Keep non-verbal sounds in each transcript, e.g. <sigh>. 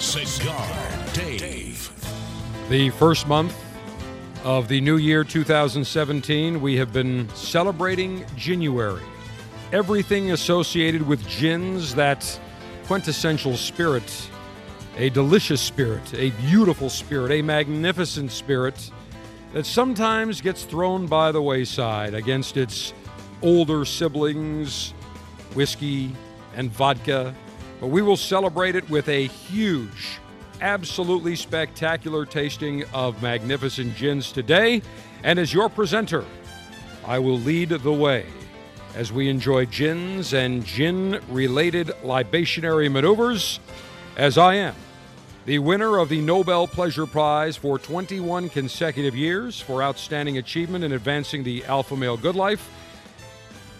Cigar Dave. The first month of the new year 2017, we have been celebrating January. Everything associated with gins, that quintessential spirit, a delicious spirit, a beautiful spirit, a magnificent spirit that sometimes gets thrown by the wayside against its older siblings, whiskey and vodka. But we will celebrate it with a huge absolutely spectacular tasting of magnificent gins today. And as your presenter, I will lead the way as we enjoy gins and gin related libationary maneuvers, as I am the winner of the Nobel Pleasure Prize for 21 consecutive years for outstanding achievement in advancing the alpha male good life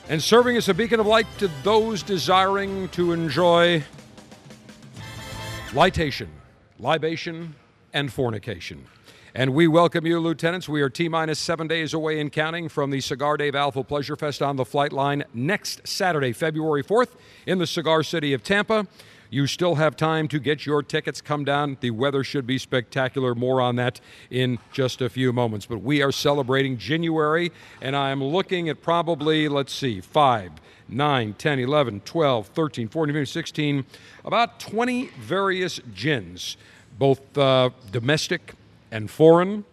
and serving as a beacon of light to those desiring to enjoy lightation libation, and fornication. And we welcome you, lieutenants. We are T minus seven days away and counting from the Cigar Dave Alpha Pleasure Fest on the flight line next Saturday, February 4th, in the cigar city of Tampa. You still have time to get your tickets. Come down. The weather should be spectacular. More on that in just a few moments. But we are celebrating January, and I'm looking at probably, let's see, five, 9, 10, 11, 12, 13, 14, 15, 16, about 20 various gins, both uh, domestic and foreign,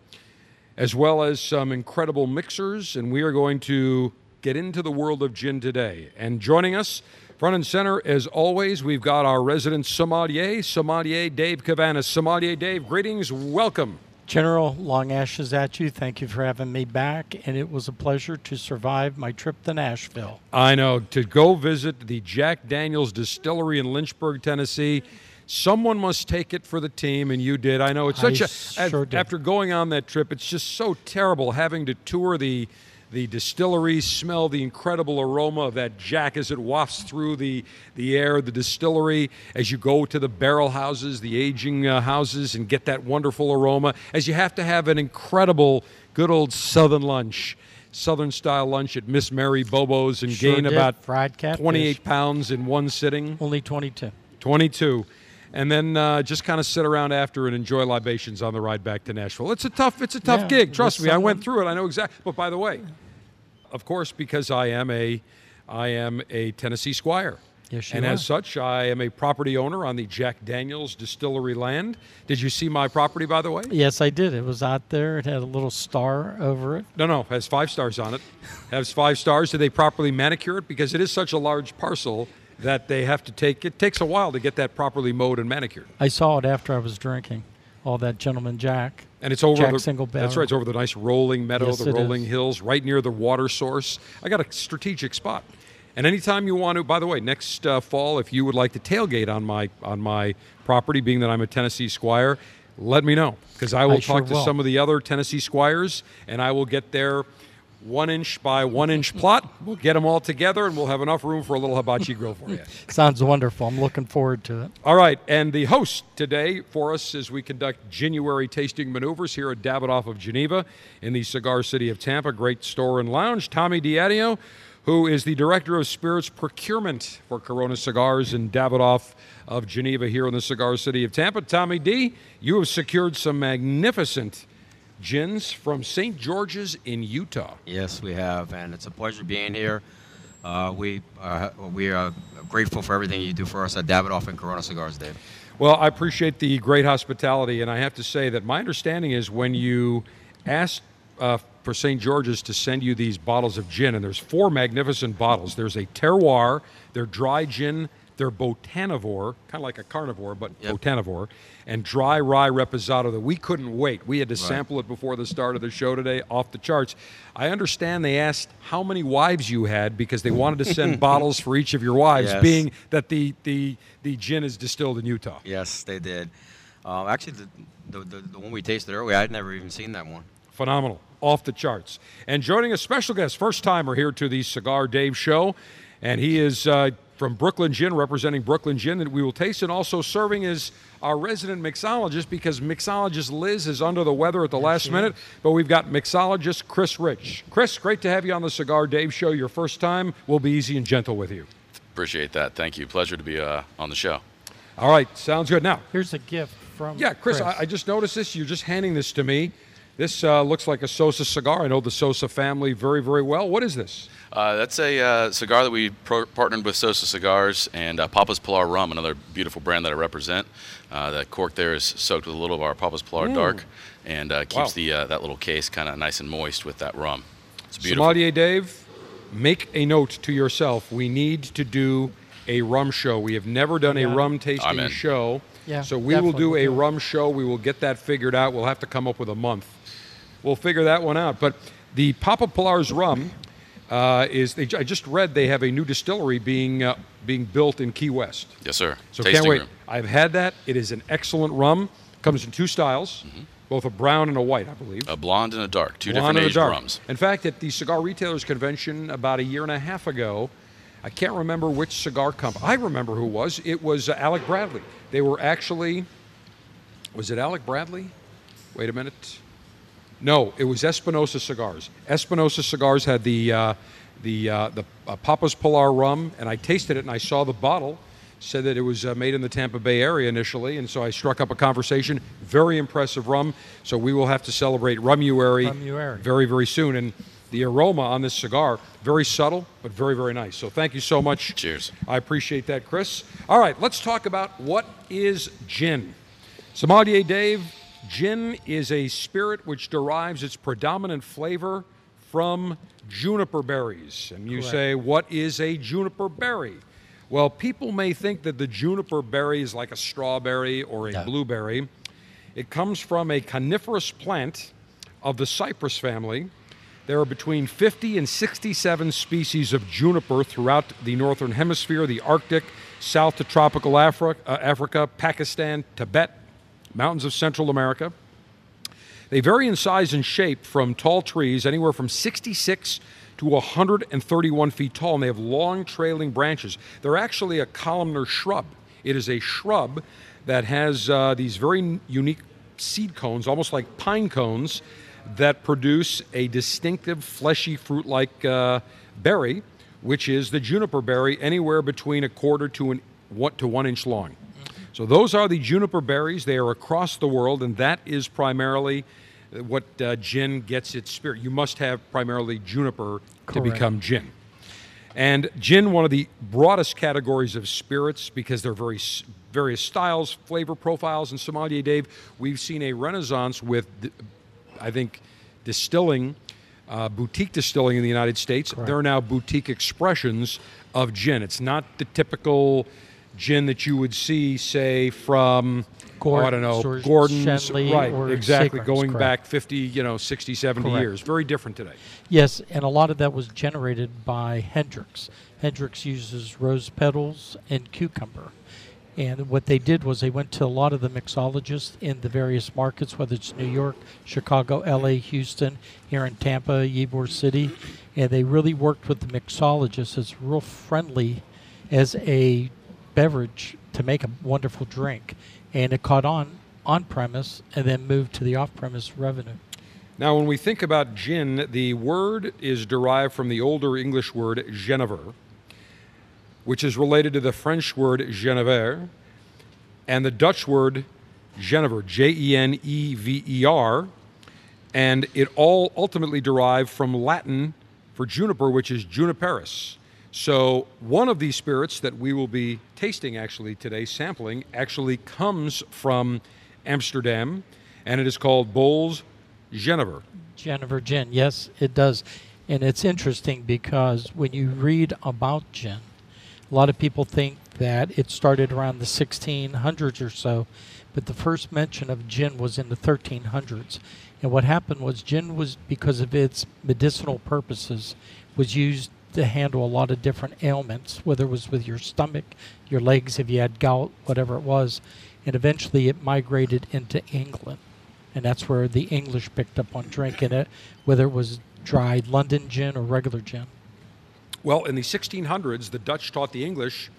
as well as some incredible mixers. And we are going to get into the world of gin today. And joining us, front and center, as always, we've got our resident sommelier, sommelier Dave Cavanis. Sommelier Dave, greetings, welcome. General, long ashes at you. Thank you for having me back, and it was a pleasure to survive my trip to Nashville. I know. To go visit the Jack Daniels Distillery in Lynchburg, Tennessee. Someone must take it for the team, and you did. I know it's such I a. sure did. After going on that trip, it's just so terrible having to tour the the distilleries smell the incredible aroma of that jack as it wafts through the, the air, the distillery, as you go to the barrel houses, the aging uh, houses, and get that wonderful aroma, as you have to have an incredible, good old Southern lunch. Southern style lunch at Miss Mary Bobo's and Sure gain did. about Fried catfish. 28 pounds in one sitting. Only 22. 22 and then uh, just kind of sit around after and enjoy libations on the ride back to Nashville. It's a tough, it's a tough Yeah, gig. Trust me, I went through it. I know exactly. But by the way, of course, because I am a, I am a Tennessee Squire. Yes, you and are. as such, I am a property owner on the Jack Daniels Distillery land. Did you see my property, by the way? Yes, I did. It was out there. It had a little star over it. No, no, has five stars on it. Has five stars. Did they properly manicure it? Because it is such a large parcel that they have to take. It takes a while to get that properly mowed and manicured. I saw it after I was drinking. All that gentleman Jack. And it's over Jack the, Single bed. That's right. It's over the nice rolling meadow, Yes, the rolling is. hills, right near the water source. I got a strategic spot. And anytime you want to, by the way, next uh, fall, if you would like to tailgate on my on my property, being that I'm a Tennessee Squire, let me know because I will I sure talk to will. some of the other Tennessee Squires, and I will get their one inch by one inch plot. We'll get them all together, and we'll have enough room for a little hibachi grill for you. <laughs> Sounds wonderful. I'm looking forward to it. All right, and the host today for us as we conduct January tasting maneuvers here at Davidoff of Geneva in the cigar city of Tampa, great store and lounge, Tommy Diadio, who is the director of spirits procurement for Corona Cigars in Davidoff of Geneva here in the cigar city of Tampa. Tommy D, you have secured some magnificent gins from St. George's in Utah. Yes, we have, and it's a pleasure being here. Uh, we uh, we are grateful for everything you do for us at Davidoff and Corona Cigars, Dave. Well, I appreciate the great hospitality, and I have to say that my understanding is when you asked uh, for St. George's to send you these bottles of gin, and there's four magnificent bottles. There's a terroir, they're dry gin, they're botanivore, kind of like a carnivore, but Yep. botanivore, and dry rye reposado that we couldn't wait. We had to Right. sample it before the start of the show today, off the charts. I understand they asked how many wives you had because they wanted to send <laughs> bottles for each of your wives, Yes. being that the, the, the gin is distilled in Utah. Yes, they did. Uh, actually, the, the, the, one we tasted earlier, I'd never even seen that one. phenomenal, off the charts. And joining us, special guest, first timer here to the Cigar Dave Show, and he is uh, from Brooklyn Gin, representing Brooklyn Gin that we will taste, and also serving as our resident mixologist because mixologist Liz is under the weather at the last minute. But we've got mixologist Chris Rich. Chris, great to have you on the Cigar Dave Show. Your first time. We'll be easy and gentle with you. Appreciate that. Thank you. Pleasure to be uh, on the show. All right, sounds good. Now, Here's a gift from Yeah, Chris, I, I just noticed this. You're just handing this to me. This uh, looks like a Sosa cigar. I know the Sosa family very, very well. What is this? Uh, that's a uh, cigar that we pro- partnered with Sosa Cigars and uh, Papa's Pilar Rum, another beautiful brand that I represent. Uh, that cork there is soaked with a little of our Papa's Pilar Dark and uh, keeps Wow. the uh, that little case kind of nice and moist with that rum. It's beautiful. Sommelier Dave, make a note to yourself. We need to do a rum show. We have never done a rum tasting show. Yeah, so we will do a rum show. We will get that figured out. We'll have to come up with a month. We'll figure that one out. But the Papa Pilar's rum uh, is. They, I just read they have a new distillery being uh, being built in Key West. Yes, sir. So Tasting can't wait. room. I've had that. It is an excellent rum. Comes in two styles, Mm-hmm. both a brown and a white, I believe. A blonde and a dark, two Blonde different aged dark. rums. In fact, at the Cigar Retailers Convention about a year and a half ago, I can't remember which cigar company. I remember who it was. It was uh, Alec Bradley. They were actually. Was it Alec Bradley? Wait a minute. No, it was Espinosa Cigars. Espinosa Cigars had the uh, the uh, the uh, Papa's Pilar rum, and I tasted it and I saw the bottle. Said that it was uh, made in the Tampa Bay area initially, and so I struck up a conversation. Very impressive rum. So we will have to celebrate Rumuary, Rumuary. very very soon. And the aroma on this cigar very subtle, but very very nice. So thank you so much. Cheers. I appreciate that, Chris. All right, let's talk about what is gin. Sommelier Dave, gin is a spirit which derives its predominant flavor from juniper berries. And you Correct. say, what is a juniper berry? Well, people may think that the juniper berry is like a strawberry or a No. blueberry. It comes from a coniferous plant of the cypress family. There are between 50 and 67 species of juniper throughout the northern hemisphere, the Arctic, south to tropical uh, Africa, Pakistan, Tibet, mountains of Central America. They vary in size and shape from tall trees, anywhere from 66 to 131 feet tall, and they have long trailing branches. They're actually a columnar shrub. It is a shrub that has uh, these very unique seed cones, almost like pine cones, that produce a distinctive fleshy fruit like uh, berry, which is the juniper berry, anywhere between a quarter to, an, to one inch long. So those are the juniper berries. They are across the world, and that is primarily uh, what uh, gin gets its spirit. You must have primarily juniper to become gin. And gin, one of the broadest categories of spirits, because they're very various styles, flavor profiles, and sommelier Dave, we've seen a renaissance with, I think, distilling, uh, boutique distilling in the United States. There are now boutique expressions of gin. It's not the typical gin that you would see, say, from oh, I don't know, Gordon's or Gordon's, Schenley right? Exactly, going correct. back 50, you know, 60, 70 Correct. years. Very different today. Yes, and a lot of that was generated by Hendrick's. Hendrick's uses rose petals and cucumber. And what they did was they went to a lot of the mixologists in the various markets, whether it's New York, Chicago, LA, Houston, here in Tampa, Ybor City, and they really worked with the mixologists as real friendly as a beverage to make a wonderful drink. And it caught on on premise and then moved to the off premise revenue. Now, when we think about gin, the word is derived from the older English word genever, which is related to the French word genever, and the Dutch word genever, J E N E V E R, and it all ultimately derived from Latin for juniper, which is juniperus. So, one of these spirits that we will be tasting actually today, sampling, actually comes from Amsterdam, and it is called Bols Genever. Genever gin, yes, it does. And it's interesting because when you read about gin, a lot of people think that it started around the 1600s or so, but the first mention of gin was in the 1300s. And what happened was gin was because of its medicinal purposes was used to handle a lot of different ailments, whether it was with your stomach, your legs, if you had gout, whatever it was. And eventually it migrated into England. And that's where the English picked up on drinking it, whether it was dried London gin or regular gin. Well, in the 1600s, the Dutch taught the English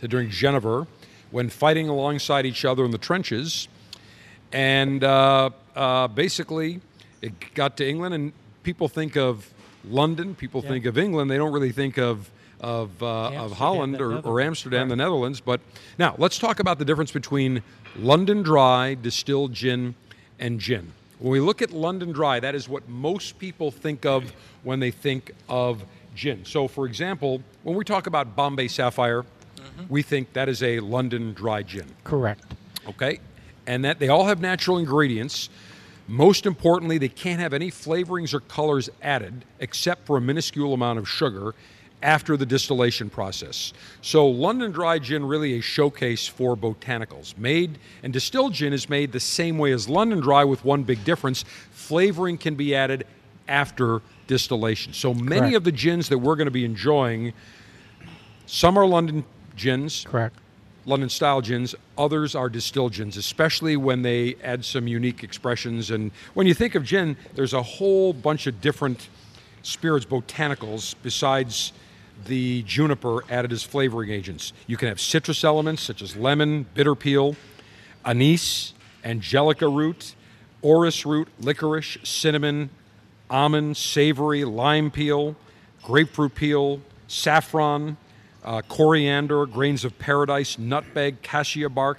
to drink Genever when fighting alongside each other in the trenches. And uh, uh, basically, it got to England, and people think of London, people Yeah. think of England. They don't really think of of, uh, of Holland or, or. Amsterdam, the Netherlands. But now let's talk about the difference between London Dry distilled gin and gin. When we look at London Dry, that is what most people think of when they think of gin. So, for example, when we talk about Bombay Sapphire, we think that is a London Dry gin. Correct. Okay, and that they all have natural ingredients. Most importantly, they can't have any flavorings or colors added except for a minuscule amount of sugar after the distillation process. So, London Dry Gin really a showcase for botanicals. Made and distilled gin is made the same way as London Dry with one big difference. Flavoring can be added after distillation. So, many Correct. of the gins that we're going to be enjoying some are London gins, Correct. London style gins. Others are distilled gins, especially when they add some unique expressions. And when you think of gin, there's a whole bunch of different spirits, botanicals, besides the juniper added as flavoring agents. You can have citrus elements such as lemon, bitter peel, anise, angelica root, orris root, licorice, cinnamon, almond, savory, lime peel, grapefruit peel, saffron, uh, coriander, grains of paradise, nutmeg, cassia bark,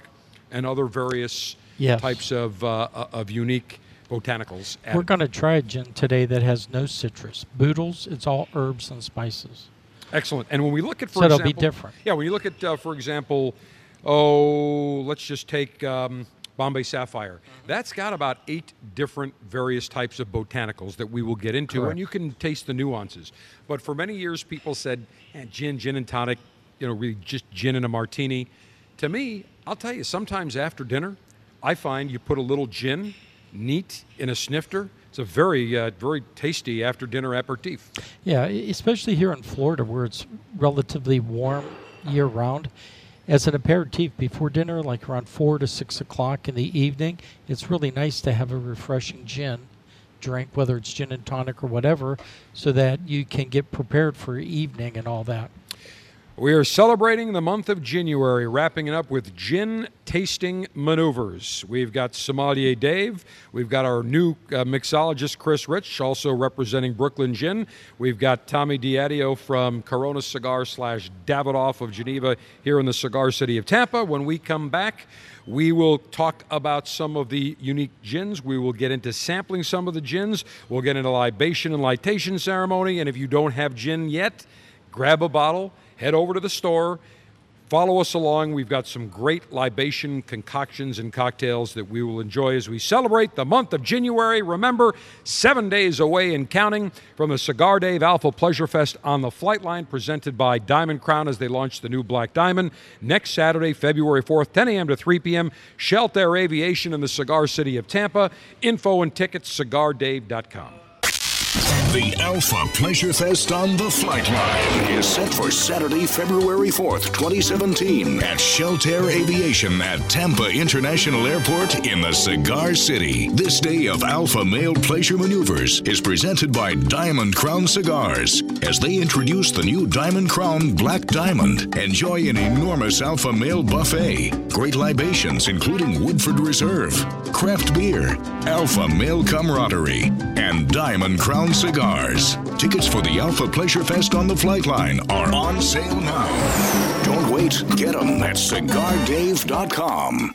and other various Yes. types of, uh, of unique botanicals. We're added. going to try a gin today that has no citrus. Boodles, it's all herbs and spices. Excellent. And when we look at, for So it'll example, be different. Yeah, when you look at, uh, for example, oh, let's just take um, Bombay Sapphire. Mm-hmm. That's got about eight different various types of botanicals that we will get into, Correct. and you can taste the nuances. But for many years, people said, eh, gin, gin and tonic, you know, really just gin and a martini. To me, I'll tell you, sometimes after dinner, I find you put a little gin neat in a snifter. It's a very, uh, very tasty after dinner aperitif. Yeah, especially here in Florida where it's relatively warm year round. As an aperitif before dinner, like around four to six o'clock in the evening, it's really nice to have a refreshing gin drink, whether it's gin and tonic or whatever, so that you can get prepared for evening and all that. We are celebrating the month of January, wrapping it up with gin tasting maneuvers. We've got Sommelier Dave. We've got our new uh, mixologist, Chris Rich, also representing Brooklyn Gin. We've got Tommy Diadio from Corona Cigar slash Davidoff of Geneva here in the cigar city of Tampa. When we come back, we will talk about some of the unique gins. We will get into sampling some of the gins. We'll get into libation and lightation ceremony. And if you don't have gin yet, grab a bottle, head over to the store, follow us along. We've got some great libation concoctions and cocktails that we will enjoy as we celebrate the month of January. Remember, seven days away and counting from the Cigar Dave Alpha Pleasure Fest on the flight line presented by Diamond Crown as they launch the new Black Diamond. Next Saturday, February 4th, 10 a.m. to 3 p.m., Sheltair Aviation in the cigar city of Tampa. Info and tickets, cigardave.com. The Alpha Pleasure Fest on the Flight Line is set for Saturday, February 4th, 2017 at Sheltair Aviation at Tampa International Airport in the Cigar City. This day of Alpha Male Pleasure Maneuvers is presented by Diamond Crown Cigars as they introduce the new Diamond Crown Black Diamond. Enjoy an enormous Alpha Male buffet, great libations including Woodford Reserve, craft beer, Alpha Male camaraderie, and Diamond Crown Cigars. Tickets for the Alpha Pleasure Fest on the flight line are on sale now. Don't wait, get them at cigardave.com.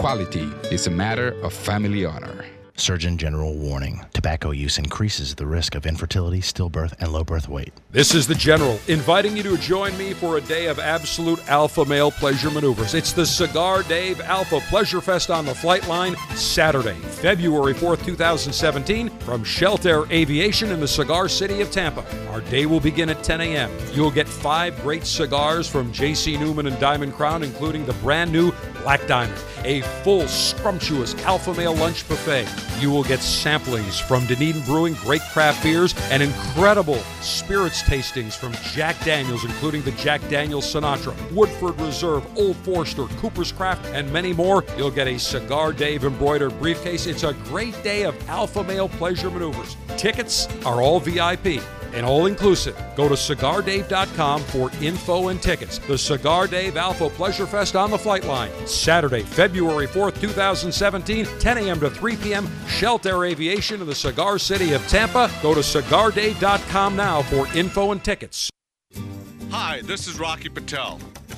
quality is a matter of family honor. Surgeon General warning tobacco use increases the risk of infertility, stillbirth, and low birth weight. This is the General, inviting you to join me for a day of absolute alpha male pleasure maneuvers. It's the Cigar Dave Alpha Pleasure Fest on the flight line, Saturday, February 4th, 2017, from Sheltair Aviation in the cigar city of Tampa. Our day will begin at 10 a.m. You'll get five great cigars from J.C. Newman and Diamond Crown, including the brand new Black Diamond, a full, scrumptious alpha male lunch buffet. You will get samplings from Dunedin Brewing, great craft beers, and incredible spirits tastings from Jack Daniels, including the Jack Daniels Sinatra, Woodford Reserve, Old Forester, Cooper's Craft, and many more. You'll get a Cigar Dave embroidered briefcase. It's a great day of alpha male pleasure maneuvers. Tickets are all VIP and all inclusive. Go to cigardave.com for info and tickets. The Cigar Dave Alpha Pleasure Fest on the flight line, Saturday, February 4th, 2017, 10 a.m. to 3 p.m. Sheltair Aviation in the cigar city of Tampa. Go to cigardave.com now for info and tickets. Hi, this is Rocky Patel.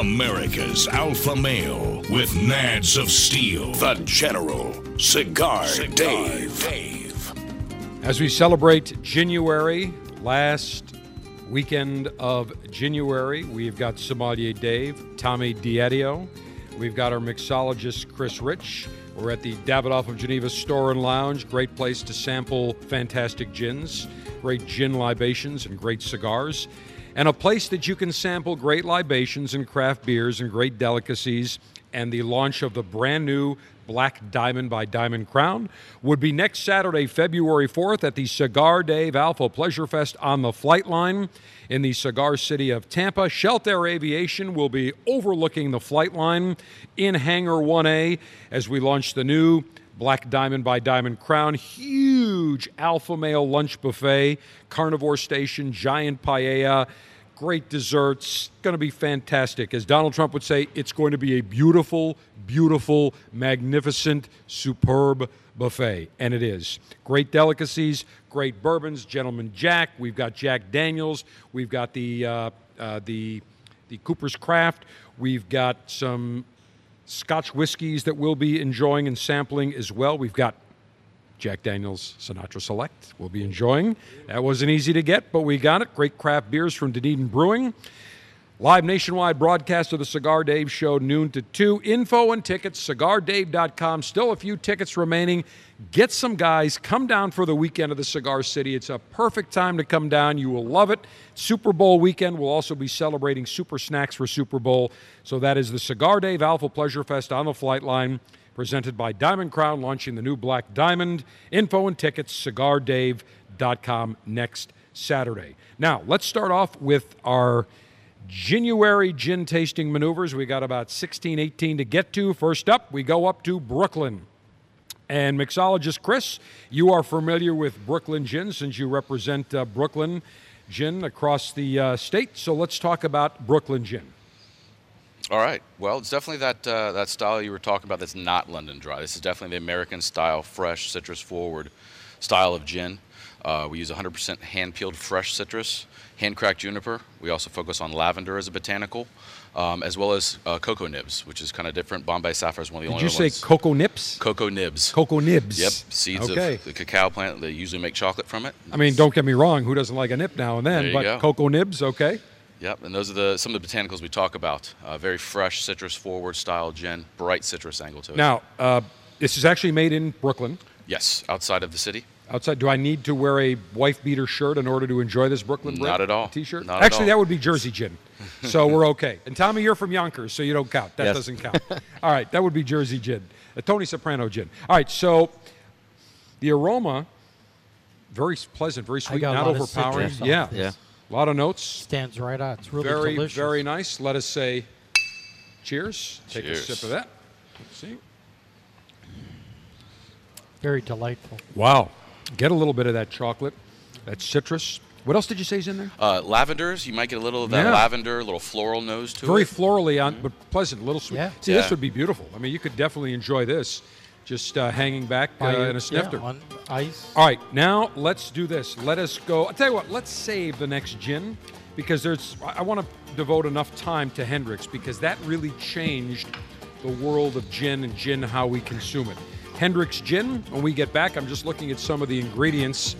America's Alpha Male with Nads of Steel. The General. Cigar, Dave. Dave. As we celebrate January, last weekend of January, we've got Sommelier Dave, Tommy Diadio. We've got our mixologist, Chris Rich. We're at the Davidoff of Geneva Store and Lounge. Great place to sample fantastic gins, great gin libations, and great cigars. And a place that you can sample great libations and craft beers and great delicacies. And the launch of the brand new Black Diamond by Diamond Crown would be next Saturday, February 4th at the Cigar Dave Alpha Pleasure Fest on the flight line in the cigar city of Tampa. Sheltair Aviation will be overlooking the flight line in Hangar 1A as we launch the new Black Diamond by Diamond Crown. Huge alpha male lunch buffet, carnivore station, giant paella, great desserts. Going to be fantastic. As Donald Trump would say, it's going to be a beautiful, beautiful, magnificent, superb buffet. And it is. Great delicacies, great bourbons, Gentleman Jack. We've got Jack Daniels. We've got the, uh, uh, the, the Cooper's Craft. We've got some Scotch whiskies that we'll be enjoying and sampling as well. We've got Jack Daniels Sinatra Select we'll be enjoying. That wasn't easy to get, but we got it. Great craft beers from Dunedin Brewing. Live nationwide broadcast of the Cigar Dave Show, noon to 2. Info and tickets, cigardave.com. Still a few tickets remaining. Get some guys. Come down for the weekend of the Cigar City. It's a perfect time to come down. You will love it. Super Bowl weekend. We'll also be celebrating super snacks for Super Bowl. So that is the Cigar Dave Alpha Pleasure Fest on the flight line, presented by Diamond Crown, launching the new Black Diamond. Info and tickets, cigardave.com next Saturday. Now, let's start off with our January gin tasting maneuvers. We got about 16, 18 to get to. First up, we go up to Brooklyn. And mixologist Chris, you are familiar with Brooklyn Gin since you represent uh, Brooklyn Gin across the uh, state. So let's talk about Brooklyn Gin. All right. Well, it's definitely that uh, that style you were talking about. That's not London Dry. This is definitely the American style, fresh, citrus forward style of gin. Uh, we use 100% hand peeled fresh citrus, hand cracked juniper. We also focus on lavender as a botanical, um, as well as uh, cocoa nibs, which is kind of different. Bombay Sapphire is one of the Did only you say cocoa nips? cocoa nibs. Cocoa nibs. Yep, seeds Okay. of the cacao plant. They usually make chocolate from it. I mean, don't get me wrong. Who doesn't like a nip now and then? There you but go. cocoa nibs, okay. Yep, and those are the some of the botanicals we talk about. Uh, very fresh, citrus forward style gin, bright citrus angle to it. Now, uh, this is actually made in Brooklyn. yes, outside of the city. Outside, do I need to wear a wife beater shirt in order to enjoy this Brooklyn Not at all. T-shirt? Not at Actually, all. that would be Jersey gin. So <laughs> we're okay. And Tommy, you're from Yonkers, so you don't count. That Yes. doesn't count. all right, that would be Jersey gin. A Tony Soprano gin. All right, so the aroma, very pleasant, very sweet, got a not lot overpowering. citrus Yeah. Yeah. A lot of notes. Stands right out. It's really very, delicious. very nice. Let us say cheers. Take Cheers. a sip of that. Let's see. Very delightful. Wow. Get a little bit of that chocolate, that citrus. What else did you say is in there? Uh, lavenders, you might get a little of that Yeah. lavender, a little floral nose to Very it. florally on, but pleasant, a little sweet. Yeah. See, this would be beautiful. I mean, you could definitely enjoy this, just uh, hanging back uh, in a snifter. Yeah, on ice. All right, now let's do this. Let us go. I'll tell you what. Let's save the next gin because there's. I I want to devote enough time to Hendrick's because that really changed the world of gin and gin how we consume it. Hendrick's gin. When we get back, I'm just looking at some of the ingredients.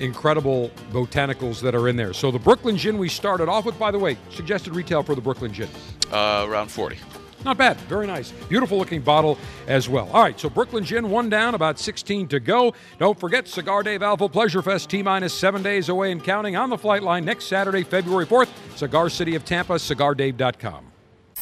Incredible botanicals that are in there. So the Brooklyn gin we started off with. By the way, suggested retail for the Brooklyn gin. Uh, around 40. Not bad. Very nice. Beautiful looking bottle as well. All right, so Brooklyn Gin, one down, about 16 to go. Don't forget Cigar Dave Alpha Pleasure Fest, T minus seven days away and counting on the flight line next Saturday, February 4th. Cigar City of Tampa, cigardave.com.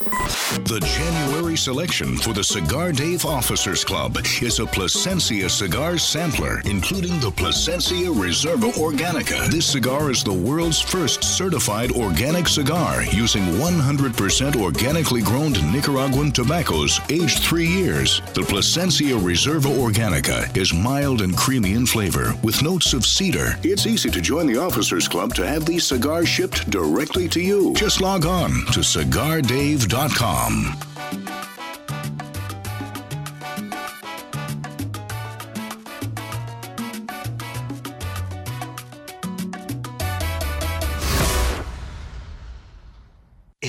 The January selection for the Cigar Dave Officers Club is a Plasencia cigar sampler, including the Plasencia Reserva Organica. This cigar is the world's first certified organic cigar using 100% organically grown Nicaraguan tobaccos aged three years. The Plasencia Reserva Organica is mild and creamy in flavor with notes of cedar. It's easy to join the Officers Club to have these cigars shipped directly to you. Just log on to cigardave.com. Yahoo.com.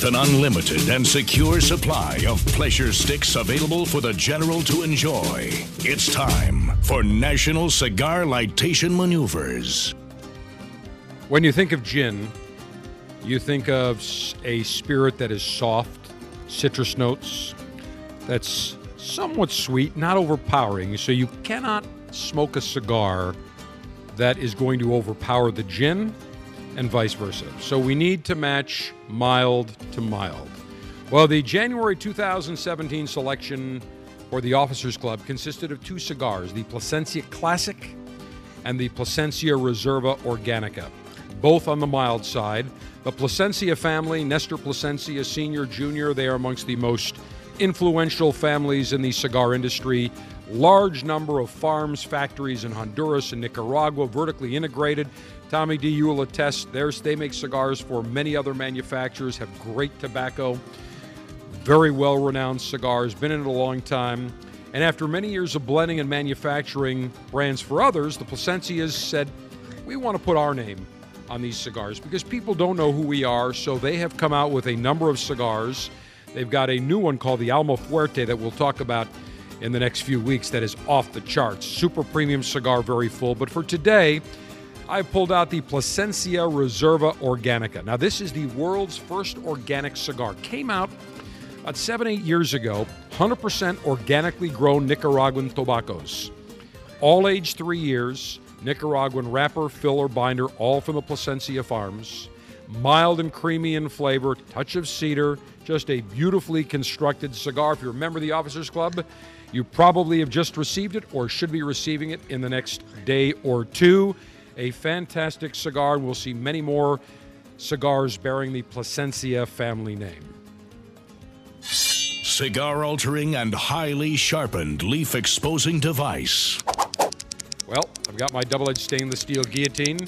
With an unlimited and secure supply of pleasure sticks available for the general to enjoy, it's time for National Cigar Lightation Maneuvers. When you think of gin, you think of a spirit that is soft, citrus notes, that's somewhat sweet, not overpowering. So you cannot smoke a cigar that is going to overpower the gin and vice versa. So we need to match mild to mild. Well, the January 2017 selection for the Officers Club consisted of two cigars the Plasencia Classic and the Plasencia Reserva Organica, both on the mild side. The Plasencia family, Nestor Plasencia Sr., Jr., they are amongst the most influential families in the cigar industry. Large number of farms, factories in Honduras and Nicaragua, vertically integrated. Tommy D. you will attest, there's, they make cigars for many other manufacturers, have great tobacco very well renowned cigars, been in it a long time. And after many years of blending and manufacturing brands for others, the Plasencias said, we want to put our name on these cigars because people don't know who we are. So they have come out with a number of cigars. They've got a new one called the Alma Fuerte that we'll talk about in the next few weeks that is off the charts. Super premium cigar, very full. But for today, I pulled out the Plasencia Reserva Organica. Now, this is the world's first organic cigar. Came out about seven, eight years ago, 100% organically grown Nicaraguan tobaccos. All aged three years, Nicaraguan wrapper, filler, binder, all from the Plasencia farms. Mild and creamy in flavor, touch of cedar, just a beautifully constructed cigar. If you remember the Officers Club, you probably have just received it or should be receiving it in the next day or two. A fantastic cigar, and we'll see many more cigars bearing the Plasencia family name. Cigar altering and highly sharpened leaf exposing device. Well, I've got my double edged stainless steel guillotine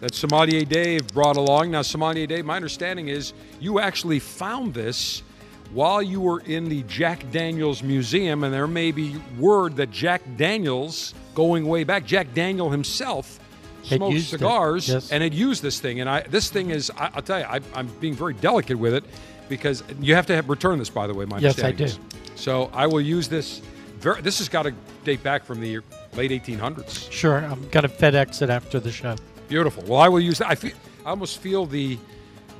that Sommelier Dave brought along. Now, Sommelier Dave, my understanding is you actually found this while you were in the Jack Daniels Museum, and there may be word that Jack Daniels, going way back, Jack Daniel himself smoked it, cigars yes. and had used this thing. And I, this thing is, I, I'll tell you, I, I'm being very delicate with it because you have to have, return this, by the way. My Yes, I understanding is. So I will use this. Very, this has got to date back from the late 1800s. Sure, I'm gonna FedEx it after the show. Beautiful. Well, I will use that. I feel, I almost feel the,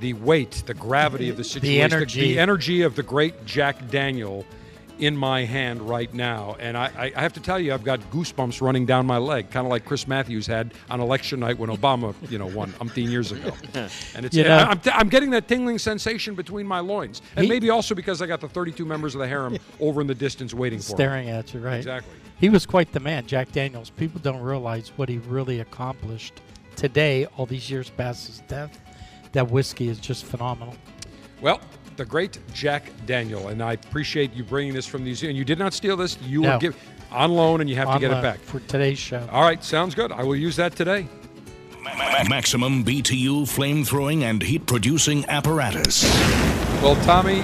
the weight, the gravity of the situation, the energy. the, energy of the great Jack Daniel, in my hand right now, and I, I- have to tell you, I've got goosebumps running down my leg, kind of like Chris Matthews had on election night when Obama, you know, won umpteen years ago. And it's, You know- I'm, I'm getting that tingling sensation between my loins, and He- maybe also because I got the 32 members of the harem over in the distance waiting for me. Staring at you, right? Exactly. He was quite the man, Jack Daniels. People don't realize what he really accomplished today, all these years past his death. That whiskey is just phenomenal. Well, the great Jack Daniel, and I appreciate you bringing this from the museum. And you did not steal this; you No. were given on loan, and you have to get it back for today's show. All right, sounds good. I will use that today. Maximum BTU flame throwing and heat producing apparatus. Well, Tommy,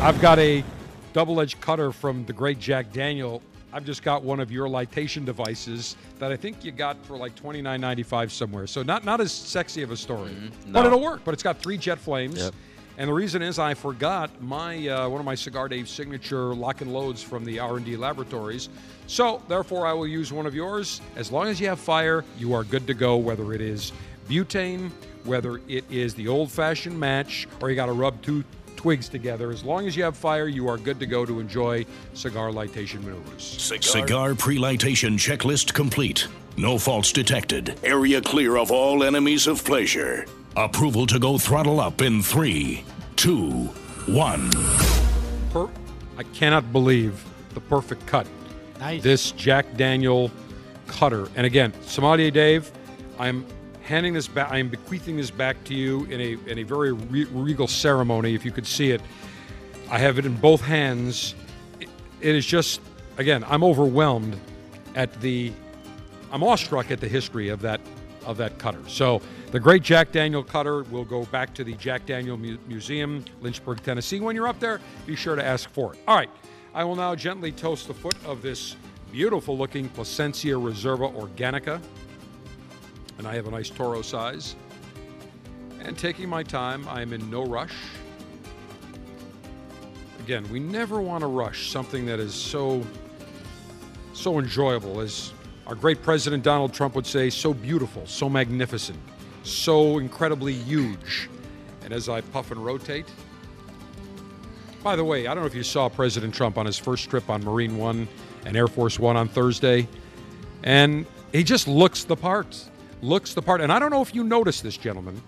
I've got a double-edged cutter from the great Jack Daniel. I've just got one of your lightation devices that I think you got for like twenty nine ninety five somewhere. So not not as sexy of a story, mm-hmm. but No. it'll work. But it's got three jet flames. Yep. And the reason is I forgot my uh, one of my Cigar Dave signature lock and loads from the R and D laboratories. So therefore, I will use one of yours. As long as you have fire, you are good to go. Whether it is butane, whether it is the old-fashioned match, or you got to rub two twigs together. As long as you have fire, you are good to go to enjoy cigar lightation maneuvers. Cigar pre-lightation checklist complete. No faults detected. Area clear of all enemies of pleasure. Approval to go throttle up in three, two, one. Per- I cannot believe the perfect cut. Nice. This Jack Daniel cutter. And again, Sommelier Dave, I'm handing this back. I am bequeathing this back to you in a in a very re- regal ceremony. If you could see it, I have it in both hands. It- it is just again, I'm overwhelmed at the. I'm awestruck at the history of that of that cutter. So the great Jack Daniel cutter will go back to the Jack Daniel Mu- Museum, Lynchburg, Tennessee. When you're up there, be sure to ask for it. All right, I will now gently toast the foot of this beautiful looking Plasencia Reserva Organica. And I have a nice Toro size. And taking my time, I am in no rush. again, we never want to rush something that is so so enjoyable as our great president Donald Trump would say, so beautiful, so magnificent, so incredibly huge. And as I puff and rotate, by the way, I don't know if you saw President Trump on his first trip on Marine One and Air Force One on Thursday, and he just looks the part, looks the part. And I don't know if you noticed this, gentlemen.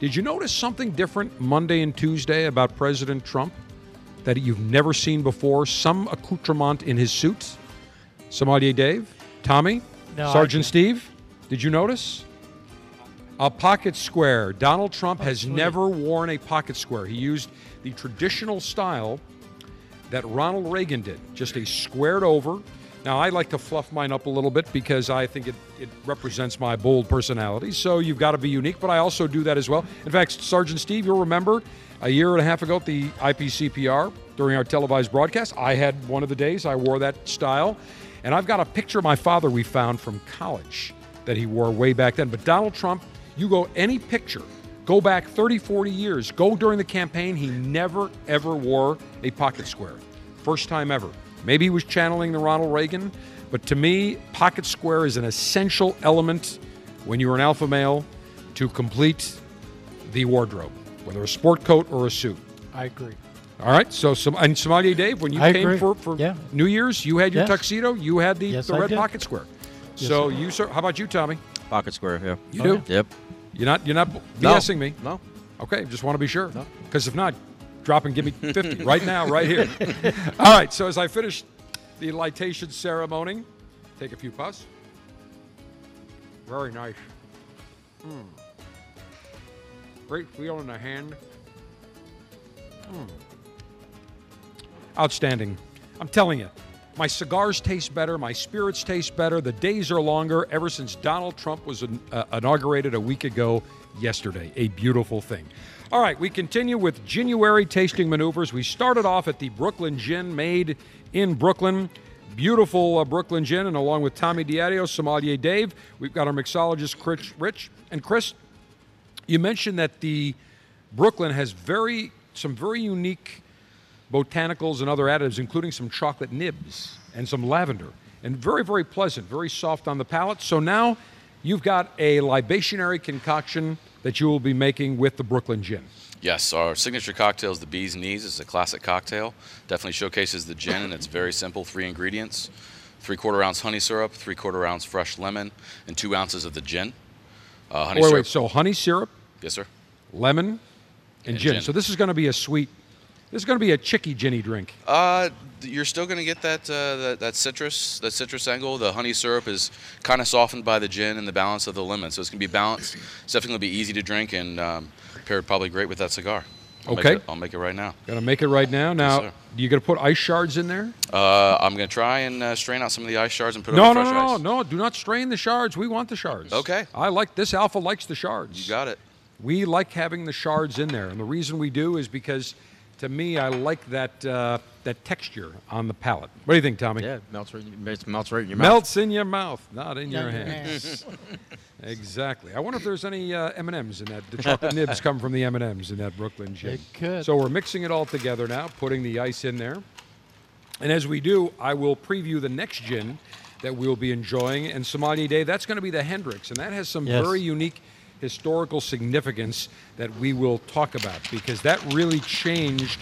Did you notice something different Monday and Tuesday about President Trump that you've never seen before? Some accoutrement in his suit? Sommelier Dave? Tommy? No, Sergeant. Steve? Did you notice? A pocket square. Donald Trump oh, has sweet. never worn a pocket square. He used the traditional style that Ronald Reagan did, just a squared over. Now, I like to fluff mine up a little bit because I think it, it represents my bold personality. So you've got to be unique, but I also do that as well. In fact, Sergeant Steve, you'll remember a year and a half ago at the IPCPR during our televised broadcast, I had one of the days I wore that style. And I've got a picture of my father we found from college that he wore way back then. But Donald Trump, you go any picture, go back 30, 40 years, go during the campaign, he never, ever wore a pocket square. First time ever. Maybe he was channeling the Ronald Reagan, but to me, pocket square is an essential element when you're an alpha male to complete the wardrobe, whether a sport coat or a suit. I agree. All right. So, some and Sommelier Dave, when you I came agree. for, for Yeah. New Year's, you had your Yes. tuxedo. You had the, Yes, the red pocket square. Yes, so I did. you, sir. How about you, Tommy? Pocket square, yeah. You Oh, do? Yep. You're not. You're not No. Me. No. Okay. Just want to be sure. No. Because if not, drop and give me <laughs> fifty right now, right here. <laughs> All right. So as I finish the lightation ceremony, take a few puffs. Very nice. Mm. Great feel in the hand. Mm. Outstanding. I'm telling you, my cigars taste better, my spirits taste better, the days are longer ever since Donald Trump was uh, inaugurated a week ago yesterday. A beautiful thing. All right, we continue with January tasting maneuvers. We started off at the Brooklyn Gin made in Brooklyn. Beautiful uh, Brooklyn Gin, and along with Tommy Diadio, Sommelier Dave, we've got our mixologist Chris Rich. And Chris, you mentioned that the Brooklyn has very some very unique botanicals and other additives, including some chocolate nibs and some lavender, and very very pleasant, very soft on the palate. So now you've got a libationary concoction that you will be making with the Brooklyn Gin. Yes, our signature cocktail is the Bee's Knees. It's a classic cocktail. Definitely showcases the gin, and it's very simple. Three ingredients: three quarter ounce honey syrup, three quarter ounce fresh lemon, and two ounces of the gin. Uh, honey wait, syrup. wait. So honey syrup, yes, sir. lemon, and, And gin. gin. So this is going to be a sweet. This is going to be a chicky ginny drink. Uh, you're still going to get that, uh, that that citrus that citrus angle. The honey syrup is kind of softened by the gin and the balance of the lemon, so it's going to be balanced. It's definitely going to be easy to drink and um, paired probably great with that cigar. I'll make Okay. it- I'll make it right now. To make it right now. Now, sir. you going to put ice shards in there? Uh, I'm going to try and uh, strain out some of the ice shards and put No, no, fresh no, no, ice. no. Do not strain the shards. We want the shards. Okay. I like this alpha likes the shards. You got it. We like having the shards in there, and the reason we do is because, to me, I like that uh, that texture on the palate. What do you think, Tommy? Yeah, it melts right, it melts right in your mouth. Melts in your mouth, not in your Not your hands. <laughs> exactly. I wonder if there's any uh, M and M's in that. The chocolate nibs come from the M and M's in that Brooklyn gin. It could. So we're mixing it all together now, putting the ice in there. And as we do, I will preview the next gin that we'll be enjoying. And Sommelier Day, that's going to be the Hendrick's. And that has some Yes. very unique historical significance that we will talk about because that really changed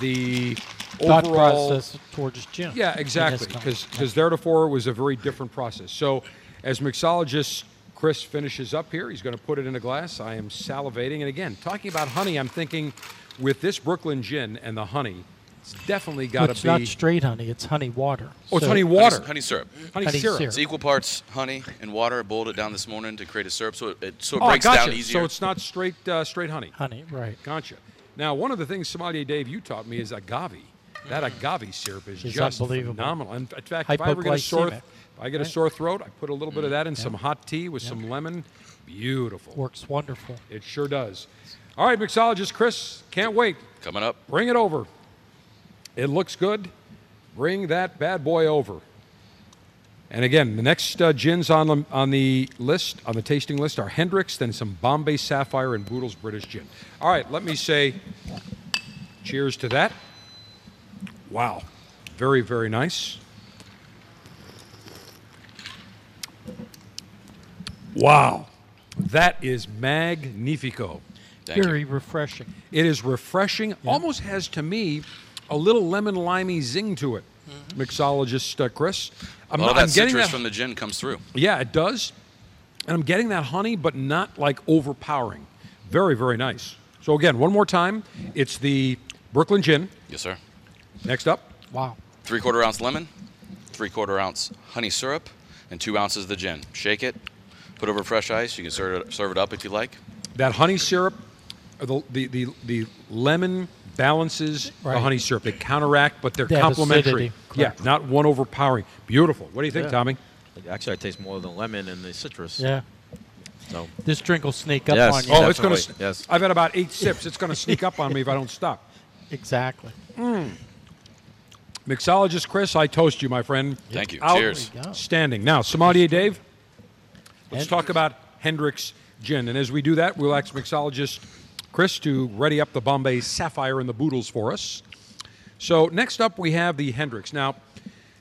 the Thought overall process towards gin. yeah, exactly. Because company. theretofore it was a very different process. So, as mixologist Chris finishes up here, he's going to put it in a glass. I am salivating, and again, talking about honey, I'm thinking with this Brooklyn gin and the honey, it's definitely got Well, to it's not straight honey; it's honey water. oh, it's So- honey Honey, water, honey syrup. honey, Honey syrup. syrup. It's equal parts honey and water. I boiled it down this morning to create a syrup, so it, it so it Oh, breaks gotcha. down easier. So it's not straight uh, straight honey. Honey, right? Gotcha. Now, one of the things Sommelier Dave you taught me is agave. That agave syrup is It's just unbelievable. phenomenal. In in fact, if I ever get a sore, Hypoglycemic, if I get a sore throat, I put a little bit of that in some hot tea with some lemon. Beautiful. Works wonderful. It sure does. All right, mixologist Chris, can't wait. Coming up. Bring it over. It looks good. Bring that bad boy over. And again, the next uh, gins on the, on the list, on the tasting list, are Hendrick's, then some Bombay Sapphire and Boodle's British Gin. All right, let me say cheers to that. Wow. Very, very nice. Wow. That is magnifico. Thank Very refreshing. It is refreshing. Almost has to me a little lemon limey zing to it. Mixologist uh, Chris. I'm, All not- that I'm getting citrus that. from the gin comes through. yeah, it does. And I'm getting that honey, but not like overpowering. Very, very nice. So again, one more time, it's the Brooklyn Gin. Yes, sir. Next up, Wow. Three quarter ounce lemon, three quarter ounce honey syrup, and two ounces of the gin. Shake it, put over fresh ice. You can serve it, serve it up if you like. that honey syrup, or the the the, the lemon balances the honey syrup. They counteract, but they're They complementary. Yeah, not one overpowering. Beautiful. What do you think, Yeah. Tommy? Actually, I taste more of the lemon and the citrus. Yeah. So This drink will sneak up Yes. on you. Oh, it's going to. Yes. I've had about eight sips. It's going to sneak up on me if I don't stop. <laughs> Exactly. Hmm. Mixologist Chris, I toast you, my friend. Thank you. Out- Cheers. There. Standing. Now, sommelier Dave, let's Hendrick's. talk about Hendrick's Gin. And as we do that, we'll ask mixologist Chris to ready up the Bombay Sapphire and the Boodles for us. So, next up, we have the Hendrick's. Now,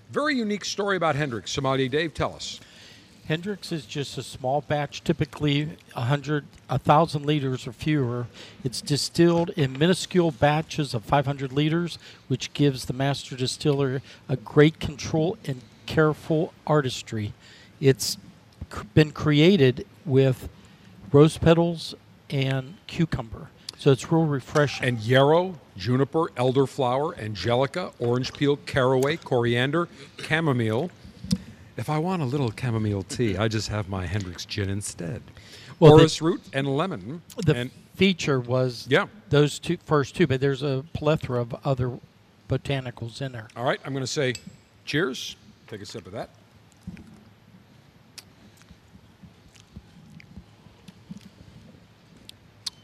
very unique story about Hendrick's. Sommelier Dave, tell us. Hendrick's is just a small batch, typically a hundred, a thousand liters or fewer. It's distilled in minuscule batches of 500 liters, which gives the master distiller a great control and careful artistry. It's been created with rose petals and cucumber, so it's real refreshing. And yarrow, juniper, elderflower, angelica, orange peel, caraway, coriander, chamomile. If I want a little chamomile tea, I just have my Hendrick's gin instead. Well, the- Orris root and lemon. the and feature was Yeah. those two first two, but there's a plethora of other botanicals in there. all right, I'm going to say cheers. Take a sip of that.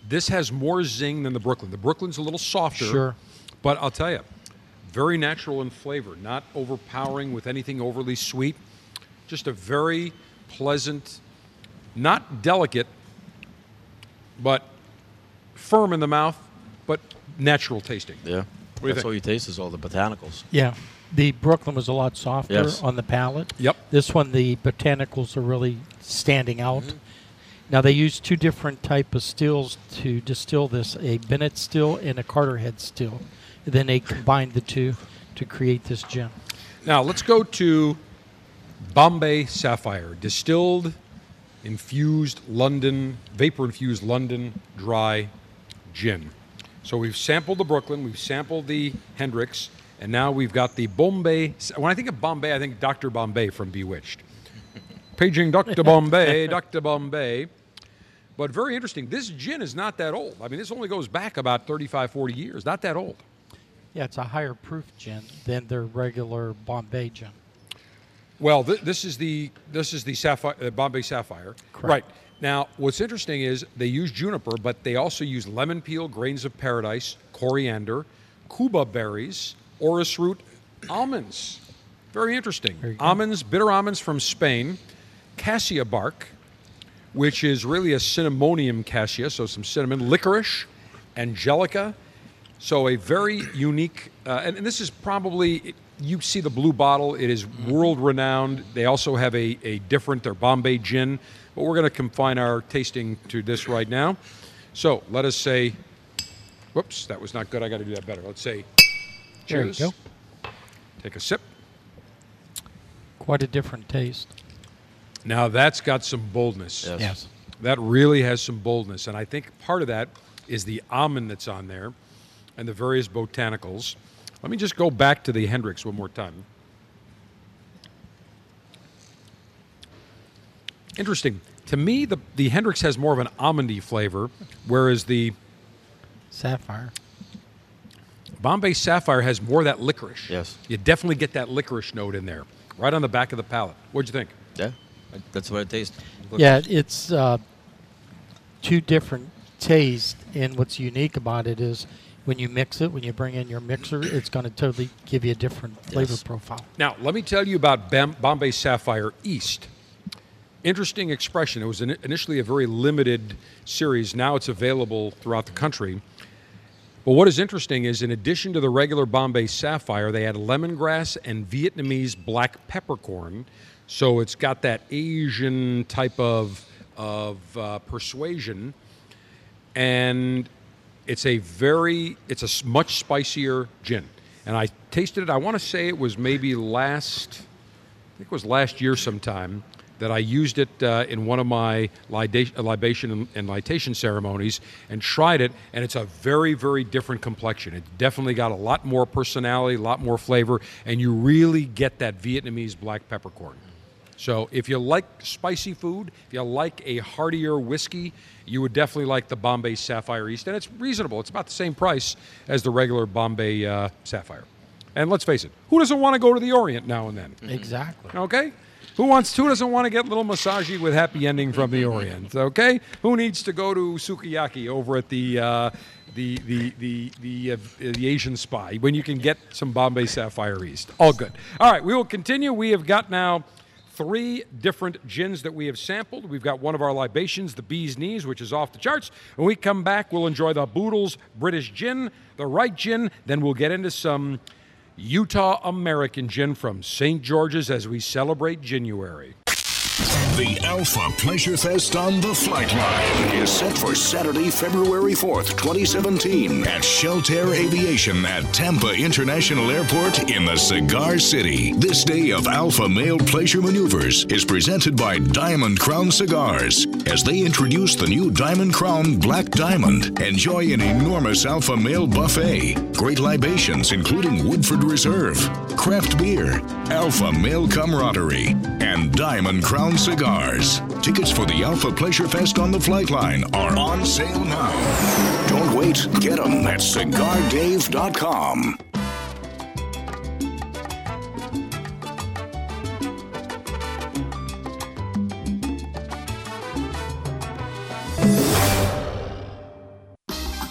This has more zing than the Brooklyn. The Brooklyn's a little softer. Sure. But I'll tell you, very natural in flavor, not overpowering with anything overly sweet. Just a very pleasant, not delicate, but firm in the mouth, but natural tasting. yeah, What do you that's all you taste is all the botanicals. Yeah. The Brooklyn was a lot softer Yes. on the palate. Yep. This one, the botanicals are really standing out. Mm-hmm. Now they use two different type of stills to distill this: a Bennett still and a Carter head still. And then they combined the two to create this gin. Now let's go to Bombay Sapphire, distilled, infused London, vapor infused London dry gin. So we've sampled the Brooklyn, we've sampled the Hendrick's, and now we've got the Bombay. When I think of Bombay, I think Dr. Bombay from Bewitched. <laughs> Paging Dr. Bombay, Dr. Bombay. But very interesting. This gin is not that old. I mean, this only goes back about 35, 40 years. Not that old. Yeah, it's a higher proof gin than their regular Bombay gin. Well, th- this is the this is the sapphire, uh, Bombay Sapphire. Correct. Right now, what's interesting is they use juniper, but they also use lemon peel, grains of paradise, coriander, cubeb berries, orris root, almonds. Very interesting. There you go. Almonds, bitter almonds from Spain, cassia bark, which is really a Cinnamomum cassia, so some cinnamon, licorice, angelica. So a very unique, uh, and, and this is probably you see the blue bottle. It is world renowned. They also have a, a different, their Bombay gin, but we're going to confine our tasting to this right now. So let us say, whoops, that was not good. I got to do that better. Let's say, There you cheers. go. Take a sip. Quite a different taste. Now that's got some boldness. Yes. Yes. That really has some boldness, and I think part of that is the almond that's on there, and the various botanicals. Let me just go back to the Hendrick's one more time. Interesting. To me, the, the Hendrick's has more of an almondy flavor, whereas the Sapphire. Bombay Sapphire has more of that licorice. Yes. You definitely get that licorice note in there, right on the back of the palate. What'd you think? Yeah, that's what it tastes. Look- Yeah, it's uh, two different tastes, and what's unique about it is when you mix it, when you bring in your mixer, it's going to totally give you a different flavor Yes. profile. Now, let me tell you about Bam- Bombay Sapphire East. Interesting expression. It was in- initially a very limited series. Now it's available throughout the country. But what is interesting is, in addition to the regular Bombay Sapphire, they had lemongrass and Vietnamese black peppercorn. So it's got that Asian type of of uh, persuasion, and it's a very it's a much spicier gin. And I tasted it. I want to say it was maybe last, I think it was last year sometime that I used it uh, in one of my lida- libation and, and lightation ceremonies and tried it, and it's a very, very different complexion. It definitely got a lot more personality, a lot more flavor, and you really get that Vietnamese black peppercorn. So if you like spicy food, if you like a heartier whiskey, you would definitely like the Bombay Sapphire East, and it's reasonable. It's about the same price as the regular Bombay uh, Sapphire. And let's face it, who doesn't want to go to the Orient now and then? Exactly. Okay? Who wants? Who doesn't want to get a little massage with happy ending from the Orient? Okay? Who needs to go to sukiyaki over at the uh, the the the the, uh, the Asian Spy when you can get some Bombay Sapphire East? All good. All right, we will continue. We have got now three different gins that we have sampled. We've got one of our libations, the Bee's Knees, which is off the charts. When we come back, we'll enjoy the Boodles British Gin, the right gin. Then we'll get into some Utah American gin from St. George's as we celebrate January. The Alpha Pleasure Fest on the Flight Line is set for Saturday, February 4th, 2017 at Sheltair Aviation at Tampa International Airport in the Cigar City. This day of Alpha Male Pleasure Maneuvers is presented by Diamond Crown Cigars as they introduce the new Diamond Crown Black Diamond. Enjoy an enormous Alpha Male buffet, great libations including Woodford Reserve, craft beer, Alpha Male camaraderie, and Diamond Crown Cigars. Tickets for the Alpha Pleasure Fest on the Flight Line are on sale now. Don't wait, get them at cigardave.com.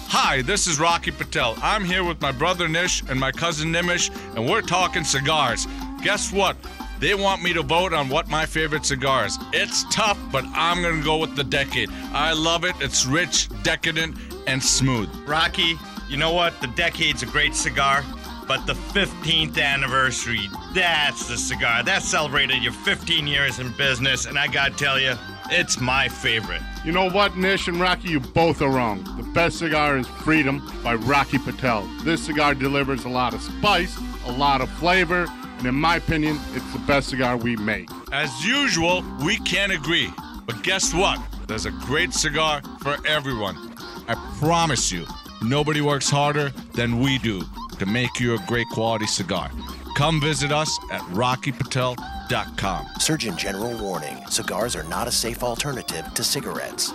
Hi, this is Rocky Patel. I'm here with my brother Nish and my cousin Nimish, and we're talking cigars. Guess what? They want me to vote on what my favorite cigar is. It's tough, but I'm gonna go with the Decade. I love it. It's rich, decadent, and smooth. Rocky, you know what? The Decade's a great cigar, but the 15th anniversary, that's the cigar. That celebrated your 15 years in business, and I gotta tell you, it's my favorite. You know what, Nish and Rocky, you both are wrong. The best cigar is Freedom by Rocky Patel. This cigar delivers a lot of spice, a lot of flavor, and in my opinion, it's the best cigar we make. As usual, we can't agree. But guess what? There's a great cigar for everyone. I promise you, nobody works harder than we do to make you a great quality cigar. Come visit us at rockypatel.com. Surgeon General warning cigars are not a safe alternative to cigarettes.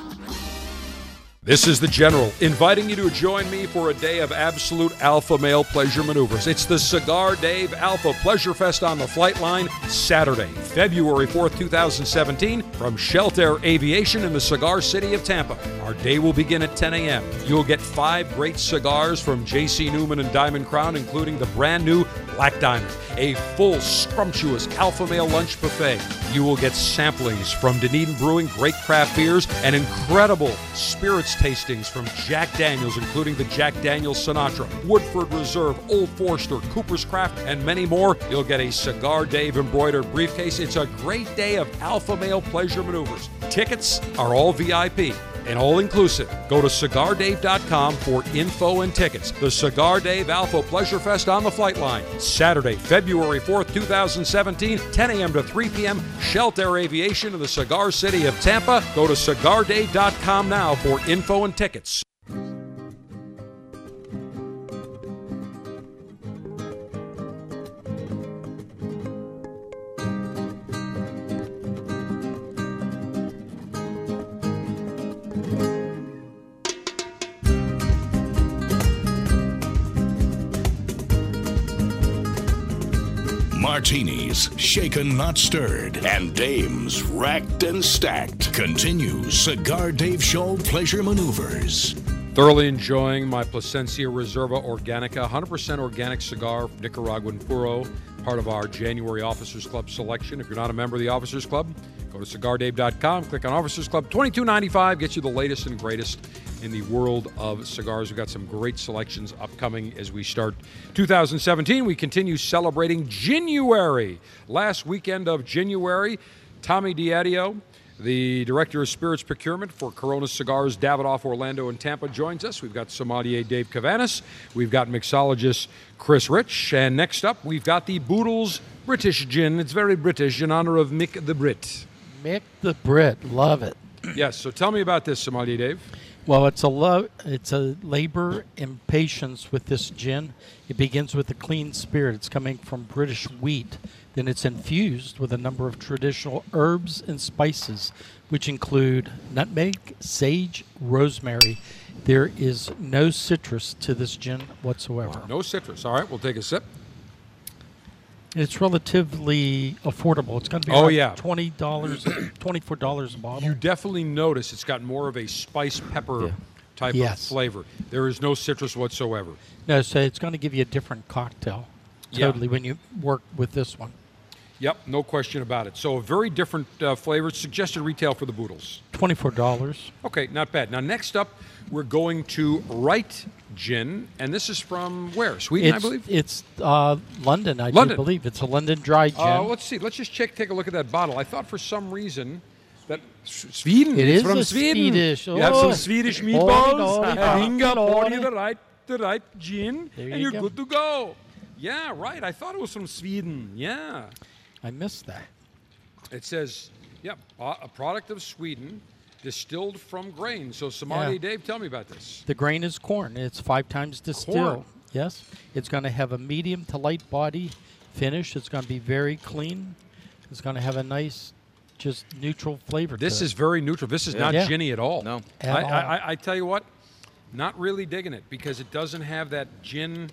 This is the General, inviting you to join me for a day of absolute alpha male pleasure maneuvers. It's the Cigar Dave Alpha Pleasure Fest on the flight line, Saturday, February 4th, 2017, from Sheltair Aviation in the Cigar City of Tampa. Our day will begin at 10 a.m. You'll get five great cigars from J.C. Newman and Diamond Crown, including the brand new Black Diamond, a full, scrumptious alpha male lunch buffet. You will get samplings from Dunedin Brewing, great craft beers, and incredible spirits tastings from Jack Daniels, including the Jack Daniels Sinatra, Woodford Reserve, Old Forester, Cooper's Craft, and many more. You'll get a Cigar Dave embroidered briefcase. It's a great day of alpha male pleasure maneuvers. Tickets are all VIP and all inclusive. Go to cigardave.com for info and tickets. The Cigar Dave Alpha Pleasure Fest on the flight line, Saturday, February 4th, 2017, 10 a.m. to 3 p.m. Sheltair Aviation in the Cigar City of Tampa. Go to cigardave.com now for info and tickets. Martinis, shaken not stirred, and dames racked and stacked. Continue Cigar Dave Show pleasure maneuvers. Thoroughly enjoying my Plasencia Reserva Organica, 100% organic cigar from Nicaraguan Puro. Part of our January Officers Club selection. If you're not a member of the Officers Club, go to cigardave.com, click on Officers Club. $22.95 gets you the latest and greatest in the world of cigars. We've got some great selections upcoming as we start 2017. We continue celebrating January. Last weekend of January, Tommy Diadio, the Director of Spirits Procurement for Corona Cigars, Davidoff, Orlando, and Tampa, joins us. We've got sommelier Dave Cavanis. We've got mixologist Chris Rich. And next up, we've got the Boodles British Gin. It's very British in honor of Mick the Brit. Mick the Brit, love it. <clears throat> Yes, so tell me about this, sommelier Dave. Well, it's a lo- it's a labor and patience with this gin. It begins with a clean spirit. It's coming from British wheat. Then it's infused with a number of traditional herbs and spices, which include nutmeg, sage, rosemary. There is no citrus to this gin whatsoever. No citrus. All right, we'll take a sip. It's relatively affordable. It's going to be Oh, yeah. twenty dollars, <clears throat> twenty-four dollars a bottle. You definitely notice it's got more of a spice pepper type Yes. of flavor. There is no citrus whatsoever. No, so it's going to give you a different cocktail. Yeah. Totally when you work with this one. Yep, no question about it. So a very different uh, flavor. Suggested retail for the Boodles. Twenty-four dollars. Okay, not bad. Now next up, we're going to Right Gin, and this is from where? Sweden, I believe. it's uh, London, I London. do believe. It's a London dry gin. Uh, let's see. Let's just check. Take a look at that bottle. I thought for some reason that Sweden. It it's is from Sweden. Swedish. You have some Oh. Swedish Oh, meatballs. no, and no, pour you the right, the right gin, There and you you're go. good to go. Yeah, right. I thought it was from Sweden. Yeah. I missed that. It says, yeah, a a product of Sweden, distilled from grain. So, Sommelier Yeah. Dave, tell me about this. The grain is corn. It's five times distilled. Yes. It's going to have a medium to light body finish. It's going to be very clean. It's going to have a nice, just neutral flavor. This to is it. very neutral. This is not Yeah. ginny at all. No. At I, all. I, I, I tell you what, not really digging it because it doesn't have that gin.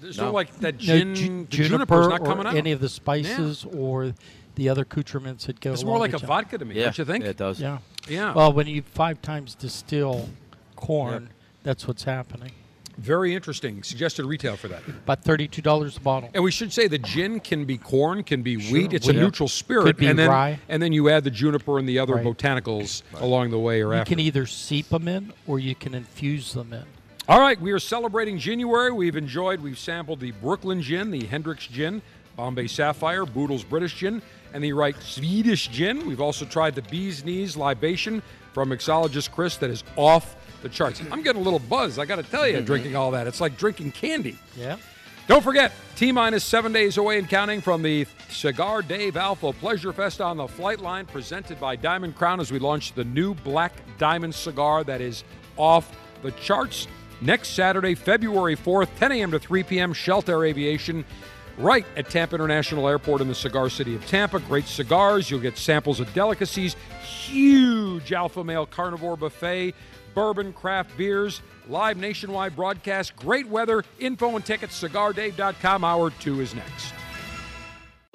There's no, No. like that No gin. ju- the juniper's not or coming out. any of the spices or the other accoutrements that go. With it. It's more like a with vodka to me, Yeah, don't you think? yeah, it does. Yeah. Yeah. Well, when you five times distill corn, that's what's happening. Very interesting. Suggested retail for that. About thirty-two dollars a bottle. And we should say the gin can be corn, can be wheat. It's Wheat. a neutral spirit, Could be and then rye. and then you add the juniper and the other Right. botanicals along the way or You after. can either seep them in or you can infuse them in. All right, we are celebrating January. We've enjoyed, we've sampled the Brooklyn Gin, the Hendrick's Gin, Bombay Sapphire, Boodle's British Gin, and the right Swedish Gin. We've also tried the Bee's Knees Libation from mixologist Chris that is off the charts. I'm getting a little buzz, I got to tell you, mm-hmm. drinking all that. It's like drinking candy. Yeah. Don't forget, T minus seven days away and counting from the Cigar Dave Alpha Pleasure Fest on the flight line, presented by Diamond Crown as we launch the new Black Diamond cigar that is off the charts. Next Saturday, February 4th, 10 a.m. to 3 p.m., Sheltair Aviation, right at Tampa International Airport in the cigar city of Tampa. Great cigars. You'll get samples of delicacies, huge Alpha Male carnivore buffet, bourbon, craft beers, live nationwide broadcast, great weather, info and tickets, cigardave.com. Hour two is next.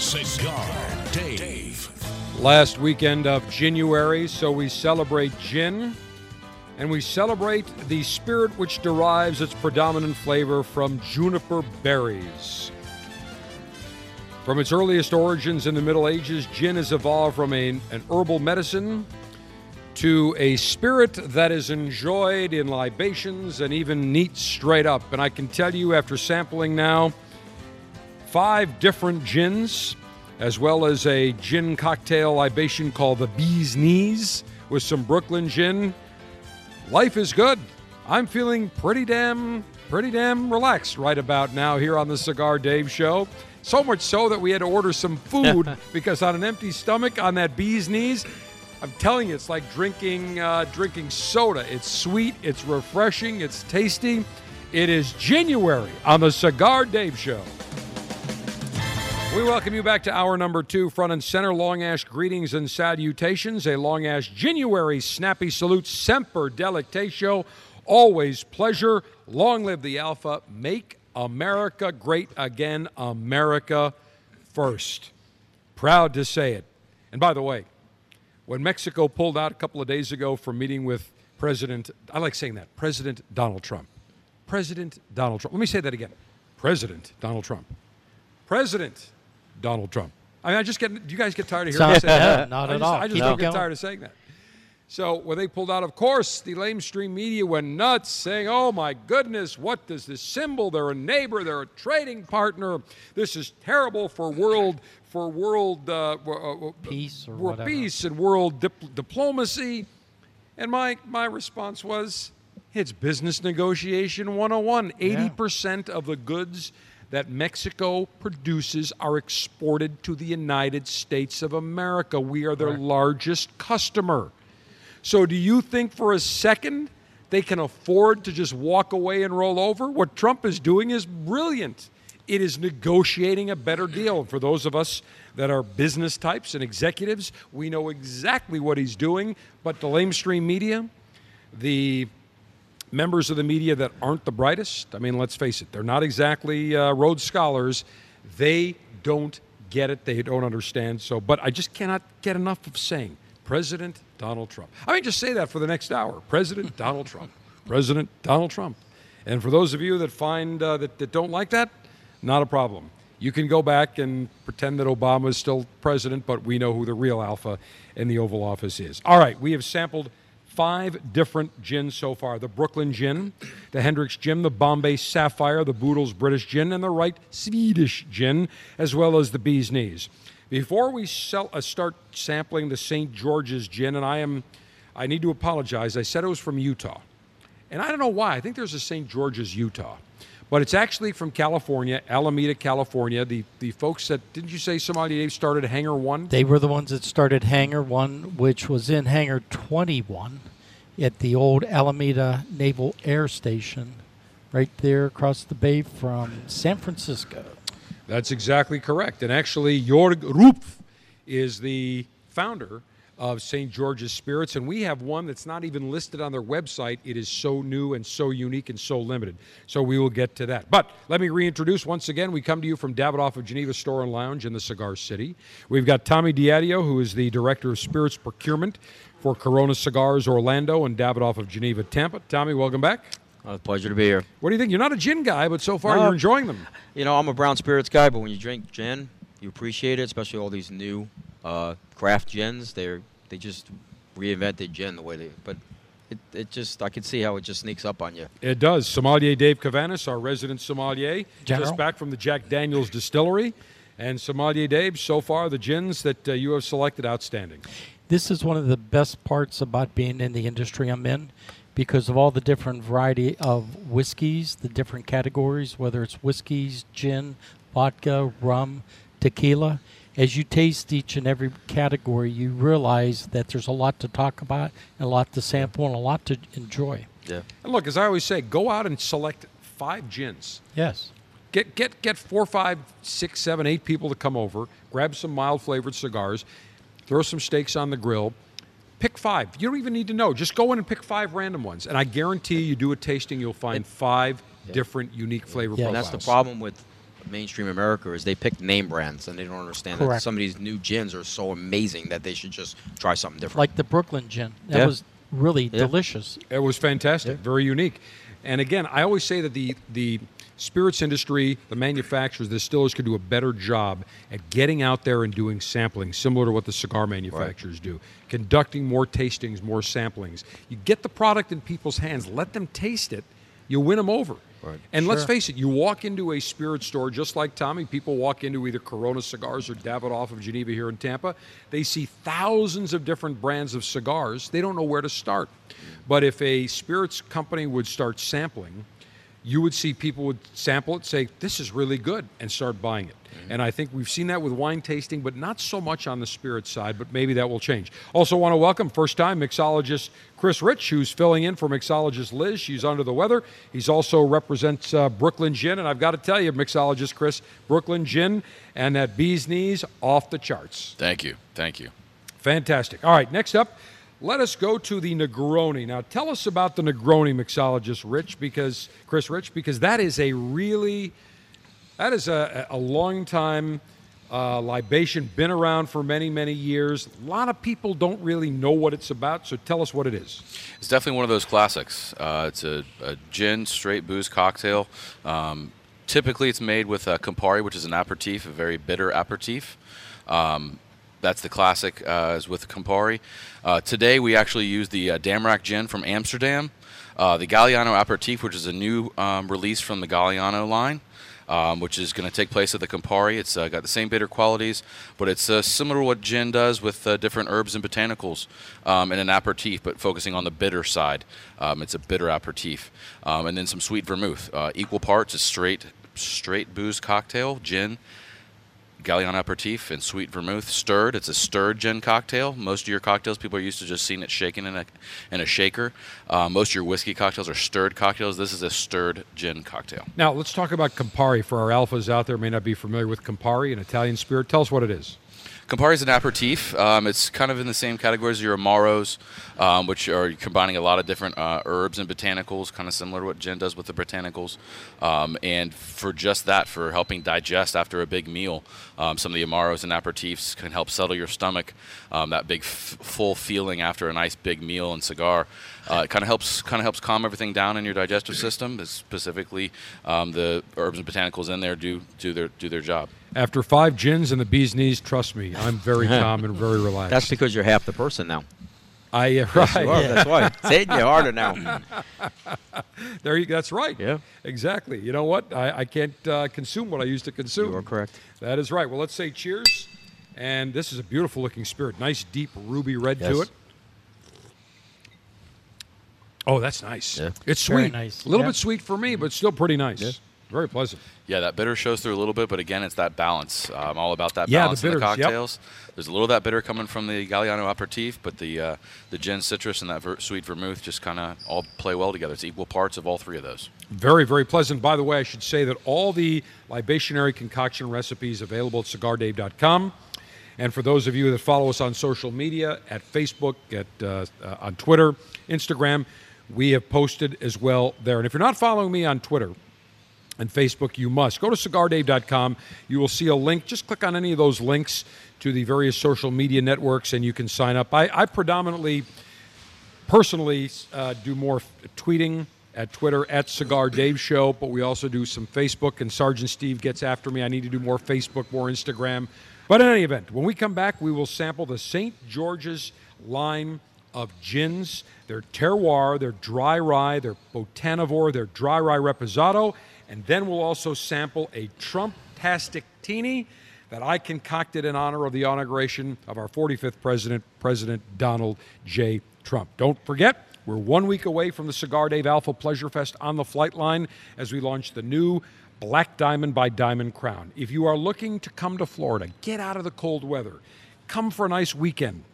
Cigar Dave. Last weekend of January, so we celebrate gin and we celebrate the spirit which derives its predominant flavor from juniper berries. From its earliest origins in the Middle Ages, gin has evolved from a- an herbal medicine to a spirit that is enjoyed in libations and even neat straight up. And I can tell you, after sampling now five different gins, as well as a gin cocktail libation called the Bee's Knees with some Brooklyn gin, life is good. I'm feeling pretty damn, pretty damn relaxed right about now here on the Cigar Dave Show. So much so that we had to order some food <laughs> because on an empty stomach on that Bee's Knees, I'm telling you, it's like drinking uh, drinking soda. It's sweet, it's refreshing, it's tasty. It is January on the Cigar Dave Show. We welcome you back to hour number two, front and center. Long Ash greetings and salutations. A Long Ash January snappy salute, semper delectatio. Always pleasure. Long live the Alpha. Make America great again. America first. Proud to say it. And by the way, when Mexico pulled out a couple of days ago from meeting with President, I like saying that, President Donald Trump. President Donald Trump. Let me say that again. President Donald Trump. President Donald Trump. I mean, I just get. Do you guys get tired of hearing me say <laughs> that? not I at just, all. I just Keep don't get going. tired of saying that. So when they pulled out, of course, the lamestream media went nuts, saying, "Oh my goodness, what does this symbol? They're a neighbor. They're a trading partner. This is terrible for world for world uh, uh, peace or world whatever. peace and world dip- diplomacy." And my my response was, "It's business negotiation 101. 80% of the goods that Mexico produces are exported to the United States of America. We are their largest customer. So, do you think for a second they can afford to just walk away and roll over? What Trump is doing is brilliant. It is negotiating a better deal. For those of us that are business types and executives, we know exactly what he's doing. But the lamestream media, the members of the media that aren't the brightest, I mean, let's face it, they're not exactly uh, Rhodes Scholars. They don't get it. They don't understand. So, but I just cannot get enough of saying President Donald Trump. I mean, just say that for the next hour. President <laughs> Donald Trump. President Donald Trump. And for those of you that find uh, that, that don't like that, not a problem. You can go back and pretend that Obama is still president, but we know who the real alpha in the Oval Office is. All right, we have sampled five different gins so far the Brooklyn Gin, the Hendrick's Gin, the Bombay Sapphire, the Boodles British Gin, and the Right Swedish Gin, as well as the Bee's Knees. Before we sell, uh, start sampling the St. George's Gin, and I am, I need to apologize. I said it was from Utah, and I don't know why. I think there's a St. George's, Utah, but it's actually from California, Alameda, California. The the folks that didn't you say somebody Dave started Hangar One? They were the ones that started Hangar 1, which was in Hangar 21 at the old Alameda Naval Air Station, right there across the bay from San Francisco. That's exactly correct. And actually, Jorg Rupf is the founder of St. George's Spirits, and we have one that's not even listed on their website. It is so new and so unique and so limited. So we will get to that. But let me reintroduce once again. We come to you from Davidoff of Geneva Store and Lounge in the Cigar City. We've got Tommy Diadio, who is the Director of Spirits Procurement for Corona Cigars Orlando and Davidoff of Geneva Tampa. Tommy, welcome back. Uh, pleasure to be here. What do you think? You're not a gin guy, but so far No. you're enjoying them. <laughs> You know, I'm a brown spirits guy, but when you drink gin, you appreciate it, especially all these new uh, craft gins. They're they just reinvented gin the way they. But it, it just I can see how it just sneaks up on you. It does. Sommelier Dave Cavanis, our resident sommelier, General. just back from the Jack Daniels distillery. And Sommelier Dave, so far the gins that uh, you have selected, outstanding. This is one of the best parts about being in the industry I'm in because of all the different variety of whiskeys, the different categories, whether it's whiskeys, gin, vodka, rum, tequila. As you taste each and every category, you realize that there's a lot to talk about and a lot to sample and a lot to enjoy. Yeah. And look, as I always say, go out and select five gins. Yes. Get get get four, five, six, seven, eight people to come over. Grab some mild flavored cigars. Throw some steaks on the grill. Pick five. You don't even need to know. Just go in and pick five random ones, and I guarantee you do a tasting, you'll find five different unique flavor And profiles. that's the problem with mainstream America is they pick name brands and they don't understand that some of these new gins are so amazing that they should just try something different. Like the Brooklyn gin. That Yeah. was really Yeah. delicious. It was fantastic, very unique. And again, I always say that the the spirits industry, the manufacturers, the distillers could do a better job at getting out there and doing sampling, similar to what the cigar manufacturers do. Conducting more tastings, more samplings. You get the product in people's hands, let them taste it, you win them over. And let's face it, you walk into a spirit store just like Tommy. People walk into either Corona Cigars or Davidoff of Geneva here in Tampa. They see thousands of different brands of cigars. They don't know where to start. Mm. But if a spirits company would start sampling, you would see people would sample it, say, This is really good, and start buying it. And I think we've seen that with wine tasting, but not so much on the spirit side, but maybe that will change. Also, want to welcome first time mixologist Chris Rich, who's filling in for mixologist Liz. She's under the weather. He's also represents uh, Brooklyn Gin. And I've got to tell you, mixologist Chris, Brooklyn Gin and that bee's knees off the charts. Thank you. Thank you. Fantastic. All right, next up, let us go to the Negroni. Now, tell us about the Negroni mixologist, Rich, because Chris Rich, because that is a really, that is a, a long time uh, libation, been around for many, many years. A lot of people don't really know what it's about, so tell us what it is. It's definitely one of those classics. Uh, it's a, a gin straight booze cocktail. Um, typically, it's made with uh, Campari, which is an aperitif, a very bitter aperitif. Um, that's the classic uh, is with Campari. Uh, today, we actually use the uh, Damrak gin from Amsterdam, uh, the Galliano aperitif, which is a new um, release from the Galliano line. Um, which is going to take place at the Campari. It's uh, got the same bitter qualities, but it's uh, similar to what gin does with uh, different herbs and botanicals um, in an aperitif, but focusing on the bitter side. Um, it's a bitter aperitif, um, and then some sweet vermouth. Uh, equal parts, a straight straight booze cocktail, gin, Galliano aperitif, and sweet vermouth. Stirred. It's a stirred gin cocktail. Most of your cocktails, people are used to just seeing it shaken in a in a shaker. Uh, most of your whiskey cocktails are stirred cocktails. This is a stirred gin cocktail. Now, let's talk about Campari. For our alphas out there may not be familiar with Campari, an Italian spirit, tell us what it is. Campari is an aperitif. Um, it's kind of in the same category as your Amaros, um, which are combining a lot of different uh, herbs and botanicals, kind of similar to what gin does with the botanicals. Um, and for just that, for helping digest after a big meal, um, some of the Amaros and aperitifs can help settle your stomach. Um, that big, f- full feeling after a nice big meal and cigar. Uh, it kind of helps, kind of helps calm everything down in your digestive system. Specifically, um, the herbs and botanicals in there do do their do their job. After five gins and the bee's knees, trust me, I'm very <laughs> calm and very relaxed. That's because you're half the person now. I uh, Yes, right. you are. That's why. <laughs> It's hitting you harder now. <laughs> there you. That's right. Yeah. Exactly. You know what? I, I can't uh, consume what I used to consume. You are correct. That is right. Well, let's say cheers. And this is a beautiful looking spirit. Nice deep ruby red to it. Oh, that's nice. Yeah. It's Very sweet. nice. A little Yeah. bit sweet for me, but still pretty nice. Very pleasant. Yeah, that bitter shows through a little bit, but again, it's that balance. I'm all about that Yeah, the balance in the bitters, yep. cocktails. There's a little of that bitter coming from the Galliano aperitif, but the uh, the gin citrus and that ver- sweet vermouth just kind of all play well together. It's equal parts of all three of those. Very, very pleasant. By the way, I should say that all the libationary concoction recipes available at cigardave.com. And for those of you that follow us on social media, at Facebook, at uh, uh, on Twitter, Instagram, we have posted as well there. And if you're not following me on Twitter and Facebook, you must go to cigardave.com. You will see a link. Just click on any of those links to the various social media networks, and you can sign up. I, I predominantly personally uh, do more tweeting at Twitter at Cigar Dave Show, but we also do some Facebook. And Sergeant Steve gets after me. I need to do more Facebook, more Instagram. But in any event, when we come back, we will sample the St. George's line of gins. Their terroir, their dry rye, their botanivore, their dry rye reposado, and then we'll also sample a Trump-tastic teeny that I concocted in honor of the inauguration of our 45th president, President Donald J. Trump. Don't forget, we're one week away from the Cigar Dave Alpha Pleasure Fest on the flight line as we launch the new Black Diamond by Diamond Crown. If you are looking to come to Florida, get out of the cold weather, come for a nice weekend,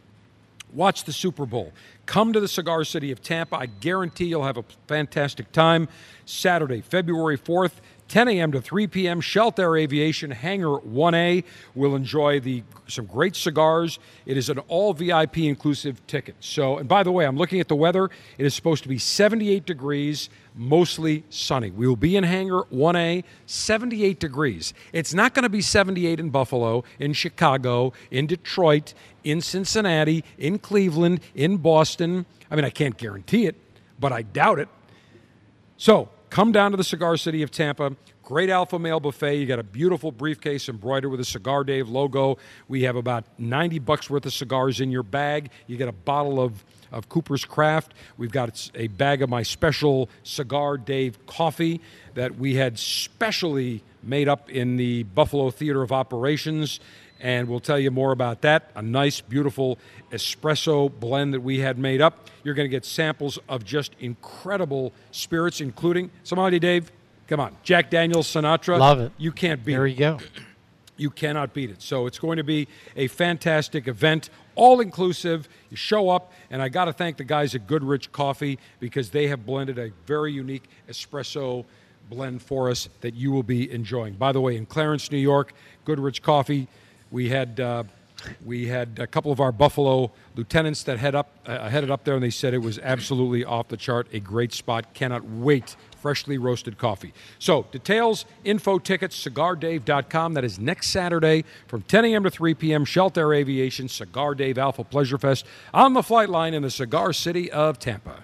watch the Super Bowl. Come to the Cigar City of Tampa. I guarantee you'll have a fantastic time. Saturday, February 4th, 10 a.m. to 3 p.m. Sheltair Aviation Hangar 1A will enjoy the some great cigars. It is an all VIP inclusive ticket. So, and by the way, I'm looking at the weather. It is supposed to be 78 degrees, mostly sunny. We will be in Hangar 1A, 78 degrees. It's not going to be 78 in Buffalo, in Chicago, in Detroit, in Cincinnati, in Cleveland, in Boston. I mean, I can't guarantee it, but I doubt it. So come down to the Cigar City of Tampa. Great Alpha Male buffet. You got a beautiful briefcase embroidered with a Cigar Dave logo. We have about 90 bucks worth of cigars in your bag. You get a bottle of, of Cooper's Craft. We've got a bag of my special Cigar Dave coffee that we had specially made up in the Buffalo Theater of Operations and we'll tell you more about that. A nice, beautiful espresso blend that we had made up. You're going to get samples of just incredible spirits, including somebody, Dave. Come on, Jack Daniels, Sinatra. Love it. You can't beat there you go. You cannot beat it. So it's going to be a fantastic event, all inclusive. You show up, and I got to thank the guys at Goodrich Coffee because they have blended a very unique espresso blend for us that you will be enjoying. By the way, in Clarence, New York, Goodrich Coffee we had uh, we had a couple of our Buffalo lieutenants that head up uh, headed up there, and they said it was absolutely off the chart. A great spot. Cannot wait. Freshly roasted coffee. So, details, info, tickets, cigardave.com. That is next Saturday from 10 a.m. to 3 p.m. Sheltair Aviation, Cigar Dave Alpha Pleasure Fest on the flight line in the cigar city of Tampa.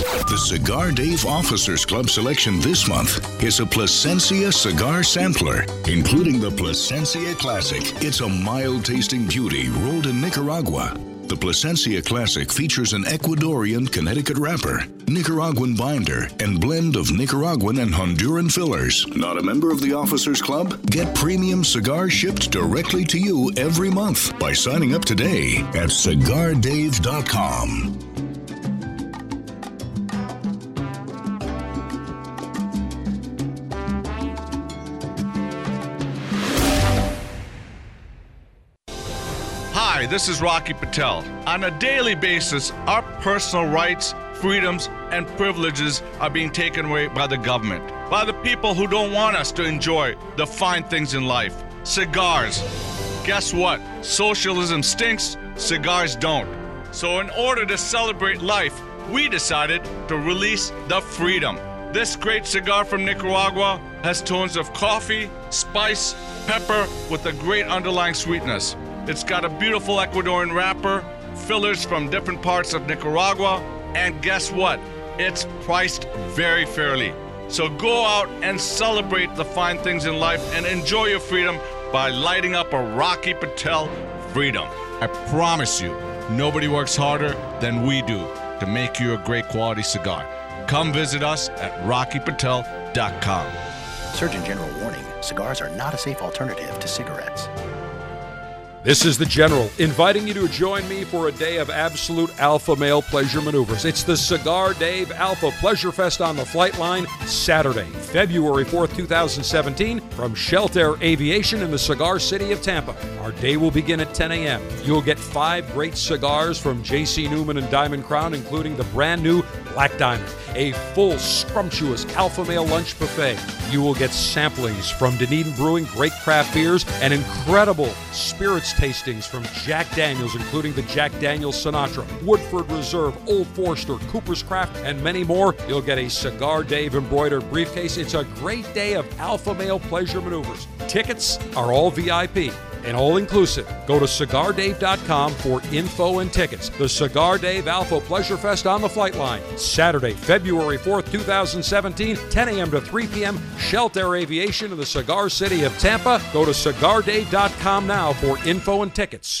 The Cigar Dave Officers Club selection this month is a Plasencia cigar sampler, including the Plasencia Classic. It's a mild tasting beauty rolled in Nicaragua. The Plasencia Classic features an Ecuadorian Connecticut wrapper, Nicaraguan binder, and blend of Nicaraguan and Honduran fillers. Not a member of the Officers Club? Get premium cigars shipped directly to you every month by signing up today at cigardave.com. this is Rocky Patel. On a daily basis, our personal rights, freedoms, and privileges are being taken away by the government, by the people who don't want us to enjoy the fine things in life. Cigars. Guess what? Socialism stinks, cigars don't. So, in order to celebrate life, we decided to release the freedom. This great cigar from Nicaragua has tones of coffee, spice, pepper with a great underlying sweetness. It's got a beautiful Ecuadorian wrapper, fillers from different parts of Nicaragua, and guess what? It's priced very fairly. So go out and celebrate the fine things in life and enjoy your freedom by lighting up a Rocky Patel freedom. I promise you, nobody works harder than we do to make you a great quality cigar. Come visit us at rockypatel.com. Surgeon General warning cigars are not a safe alternative to cigarettes. This is the General inviting you to join me for a day of absolute alpha male pleasure maneuvers. It's the Cigar Dave Alpha Pleasure Fest on the flight line Saturday, February 4th, 2017, from Sheltair Aviation in the cigar city of Tampa. Our day will begin at 10 a.m. You'll get five great cigars from J.C. Newman and Diamond Crown, including the brand new Black Diamond, a full, scrumptious alpha male lunch buffet. You will get samplings from Dunedin Brewing, great craft beers, and incredible spirits tastings from Jack Daniels, including the Jack Daniels Sinatra, Woodford Reserve, Old Forester, Cooper's Craft, and many more. You'll get a Cigar Dave embroidered briefcase. It's a great day of alpha male pleasure maneuvers. Tickets are all VIP and all inclusive. Go to cigardave.com for info and tickets. The Cigar Dave Alpha Pleasure Fest on the flight line, Saturday, February 4th, 2017, 10 a.m. to 3 p.m. Sheltair Aviation in the Cigar City of Tampa. Go to cigardave.com now for info and tickets.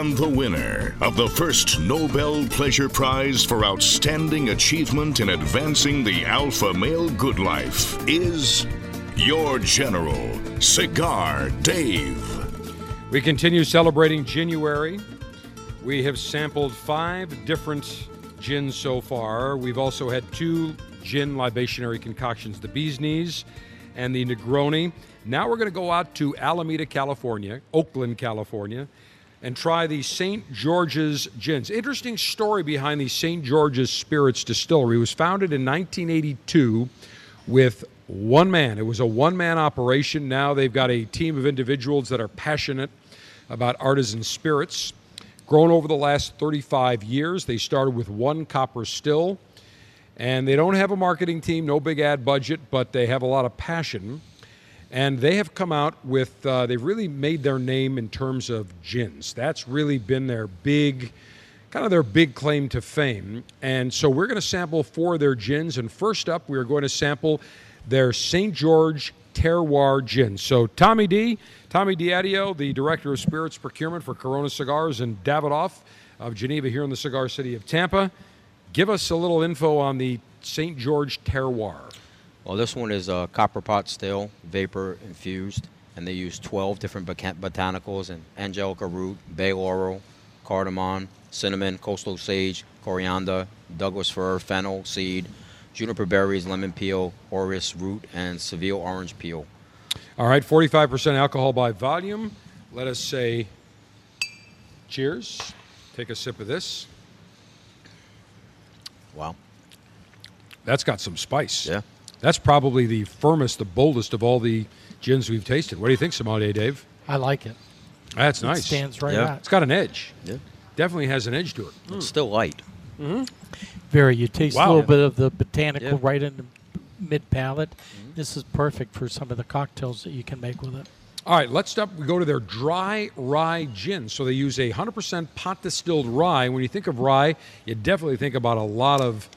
And the winner of the first Nobel Pleasure Prize for Outstanding Achievement in Advancing the Alpha Male Good Life is your General, Cigar Dave. We continue celebrating January. We have sampled five different gins so far. We've also had two gin libationary concoctions the Bee's Knees and the Negroni. Now we're going to go out to Alameda, California, Oakland, California, and try the St. George's gins. Interesting story behind the St. George's Spirits Distillery. It was founded in 1982 with one man. It was a one man operation. Now they've got a team of individuals that are passionate about artisan spirits. Grown over the last 35 years. They started with one copper still. And they don't have a marketing team, no big ad budget, but they have a lot of passion. And they have come out with, uh, they've really made their name in terms of gins. That's really been their big, kind of their big claim to fame. And so we're going to sample four of their gins. And first up, we are going to sample their St. George Terroir Gin. So Tommy D, Tommy Diadio, the Director of Spirits Procurement for Corona Cigars, and Davidoff of Geneva here in the cigar city of Tampa. Give us a little info on the St. George Terroir. Well, this one is a copper pot still, vapor infused, and they use 12 different boca- botanicals and angelica root, bay laurel, cardamom, cinnamon, coastal sage, coriander, Douglas fir, fennel seed, juniper berries, lemon peel, orris root, and Seville orange peel. All right, 45% alcohol by volume. Let us say cheers. Take a sip of this. Wow. That's got some spice. Yeah. That's probably the firmest, the boldest of all the gins we've tasted. What do you think, Sommelier Dave? I like it. That's It nice. stands right Yeah. out. It's got an edge. Yeah. Definitely has an edge to it. It's still light. Mm-hmm. Very. You taste Wow. a little bit of the botanical Yeah. right in the mid palate. This is perfect for some of the cocktails that you can make with it. All right, let's stop. We go to their dry rye gin. So they use a 100% pot distilled rye. When you think of rye, you definitely think about a lot of,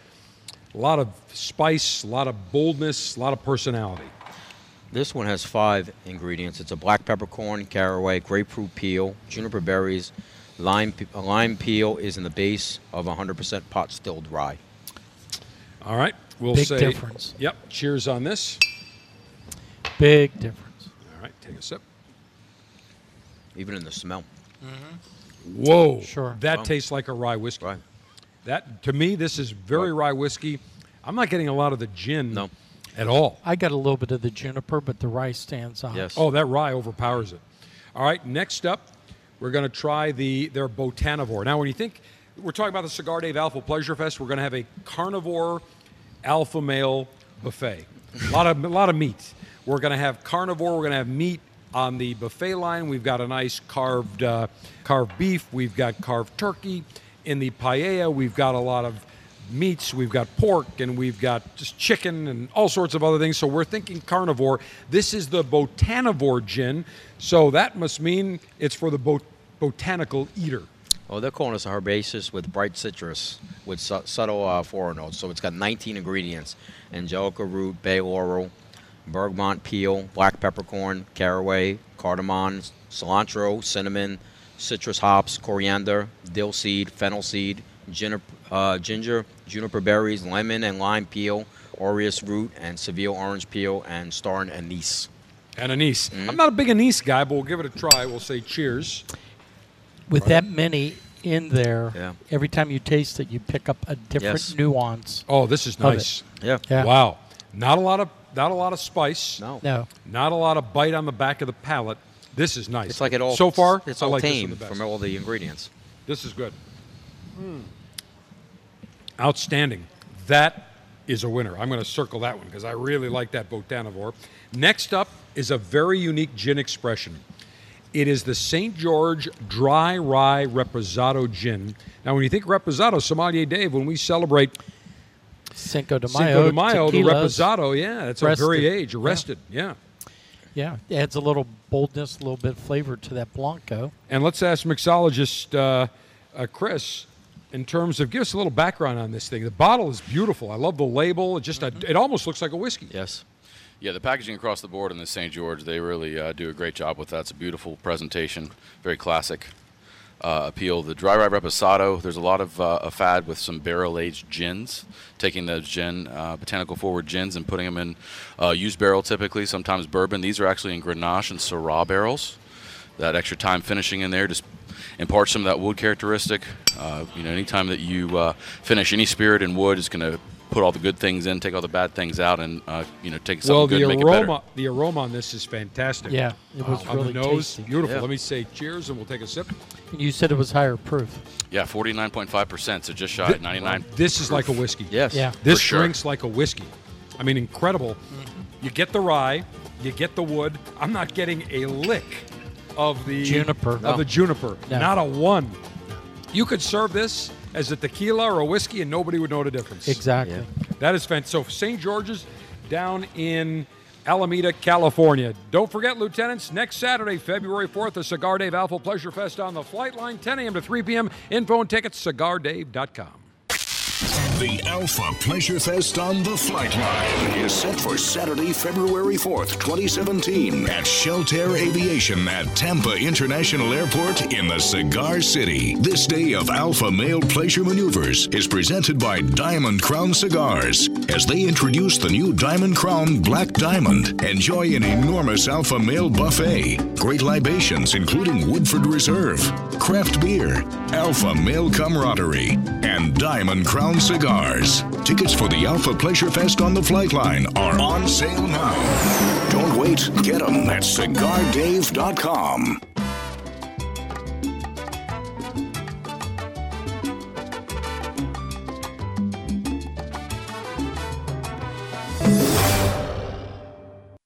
a lot of spice, a lot of boldness, a lot of personality. This one has five ingredients. It's a black peppercorn, caraway, grapefruit peel, juniper berries, lime. pe- uh, Lime peel is in the base of 100% pot stilled rye. All right, we'll Big say. difference. Yep. Cheers on this. Big difference. All right, take a sip. Even in the smell. Whoa. Sure. That Wow. tastes like a rye whiskey. Right. That to me, this is very rye whiskey. I'm not getting a lot of the gin No. at all. I got a little bit of the juniper, but the rice stands out. Yes. Oh, that rye overpowers it. All right, next up, we're going to try the their Botanivore. Now, when you think we're talking about the Cigar Dave Alpha Pleasure Fest, we're going to have a carnivore alpha male buffet. A lot of a lot of meat. We're going to have carnivore. We're going to have meat on the buffet line. We've got a nice carved uh, carved beef. We've got carved turkey. In the paella, we've got a lot of meats. We've got pork and we've got just chicken and all sorts of other things. So we're thinking carnivore. This is the botanivore gin. So that must mean it's for the bot- botanical eater. Oh, they're calling us a herbaceous with bright citrus with su- subtle uh, floral notes. So it's got 19 ingredients: angelica root, bay laurel, bergamot peel, black peppercorn, caraway, cardamom, cilantro, cinnamon, citrus hops, coriander, dill seed, fennel seed, ginger, uh, ginger, juniper berries, lemon and lime peel, orris root, and Seville orange peel, and star anise. And anise. I'm not a big anise guy, but we'll give it a try. We'll say cheers. With that many in there, Yeah. every time you taste it, you pick up a different Yes. nuance. Oh, this is nice. Yeah. Yeah. Wow. Not a lot of not a lot of spice. No. No. Not a lot of bite on the back of the palate. This is nice. It's like it all. So far, it's I all like tame from all the ingredients. This is good. Hmm. Outstanding. That is a winner. I'm going to circle that one because I really like that Botanivore. Next up is a very unique gin expression. It is the St. George Dry Rye Reposado Gin. Now, when you think Reposado, Sommelier Dave, when we celebrate Cinco de Mayo. Cinco de Mayo, the Reposado, yeah, that's a very age, arrested, yeah. Yeah, it adds a little boldness, a little bit of flavor to that Blanco. And let's ask mixologist uh, uh, Chris in terms of give us a little background on this thing. The bottle is beautiful. I love the label. It just Mm-hmm. it almost looks like a whiskey. Yes. Yeah, the packaging across the board in the St. George, they really uh, do a great job with that. It's a beautiful presentation, very classic. Uh, appeal. The dry rye reposado. There's a lot of uh, a fad with some barrel aged gins, taking those gin uh, botanical forward gins and putting them in uh, used barrel, typically sometimes bourbon. These are actually in Grenache and Syrah barrels. That extra time finishing in there just imparts some of that wood characteristic. Uh, you know, anytime that you uh, finish any spirit in wood, is going to put all the good things in, take all the bad things out, and uh, you know, take something Well, good the and make it better. aroma, the aroma on this is fantastic. Yeah, it was on really the nose, tasty. beautiful. Yeah. Let me say cheers, and we'll take a sip. You said it was higher proof. Yeah, 49.5%, so just shy at 99. This is like a whiskey. Yes. Yeah. This For sure. drinks like a whiskey. I mean, incredible. You get the rye, you get the wood. I'm not getting a lick of the Juniper. Of No. the juniper. No. Not a one. You could serve this as a tequila or a whiskey, and nobody would know the difference. Exactly. That is fantastic. So St. George's down in Alameda, California. Don't forget, Lieutenants, next Saturday, February 4th, the Cigar Dave Alpha Pleasure Fest on the flight line, 10 a.m. to 3 p.m. Info and tickets, cigardave.com. The Alpha Pleasure Fest on the Flight Line is set for Saturday, February 4th, 2017 at Sheltair Aviation at Tampa International Airport in the Cigar City. This day of Alpha Male Pleasure Maneuvers is presented by Diamond Crown Cigars as they introduce the new Diamond Crown Black Diamond. Enjoy an enormous Alpha Male buffet, great libations including Woodford Reserve, craft beer, Alpha Male camaraderie, and Diamond Crown Cigars. Tickets for the Alpha Pleasure Fest on the Flight Line are on sale now. Don't wait, get them at cigardave.com.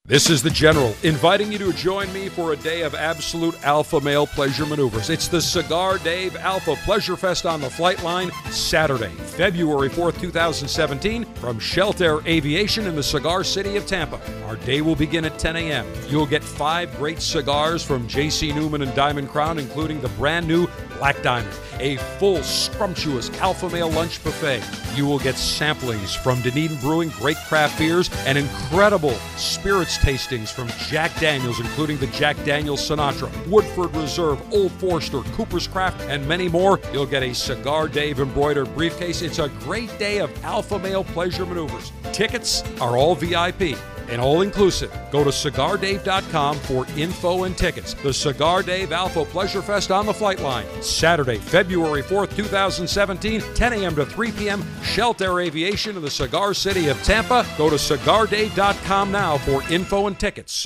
This is the General, inviting you to join me for a day of absolute alpha male pleasure maneuvers. It's the Cigar Dave Alpha Pleasure Fest on the flight line, Saturday, February 4th, 2017, from Sheltair Aviation in the cigar city of Tampa. Our day will begin at 10 a.m. You'll get five great cigars from J.C. Newman and Diamond Crown, including the brand new Black Diamond, a full, scrumptious alpha male lunch buffet. You will get samplings from Dunedin Brewing, great craft beers, and incredible spirits tastings from Jack Daniels, including the Jack Daniels Sinatra, Woodford Reserve, Old Forester, Cooper's Craft, and many more. You'll get a Cigar Dave embroidered briefcase. It's a great day of alpha male pleasure maneuvers. Tickets are all VIP and all inclusive. Go to cigardave.com for info and tickets. The Cigar Dave Alpha Pleasure Fest on the flight line, Saturday, February 4th, 2017, 10 a.m. to 3 p.m. Sheltair Aviation in the Cigar City of Tampa. Go to cigardave.com now for info and tickets.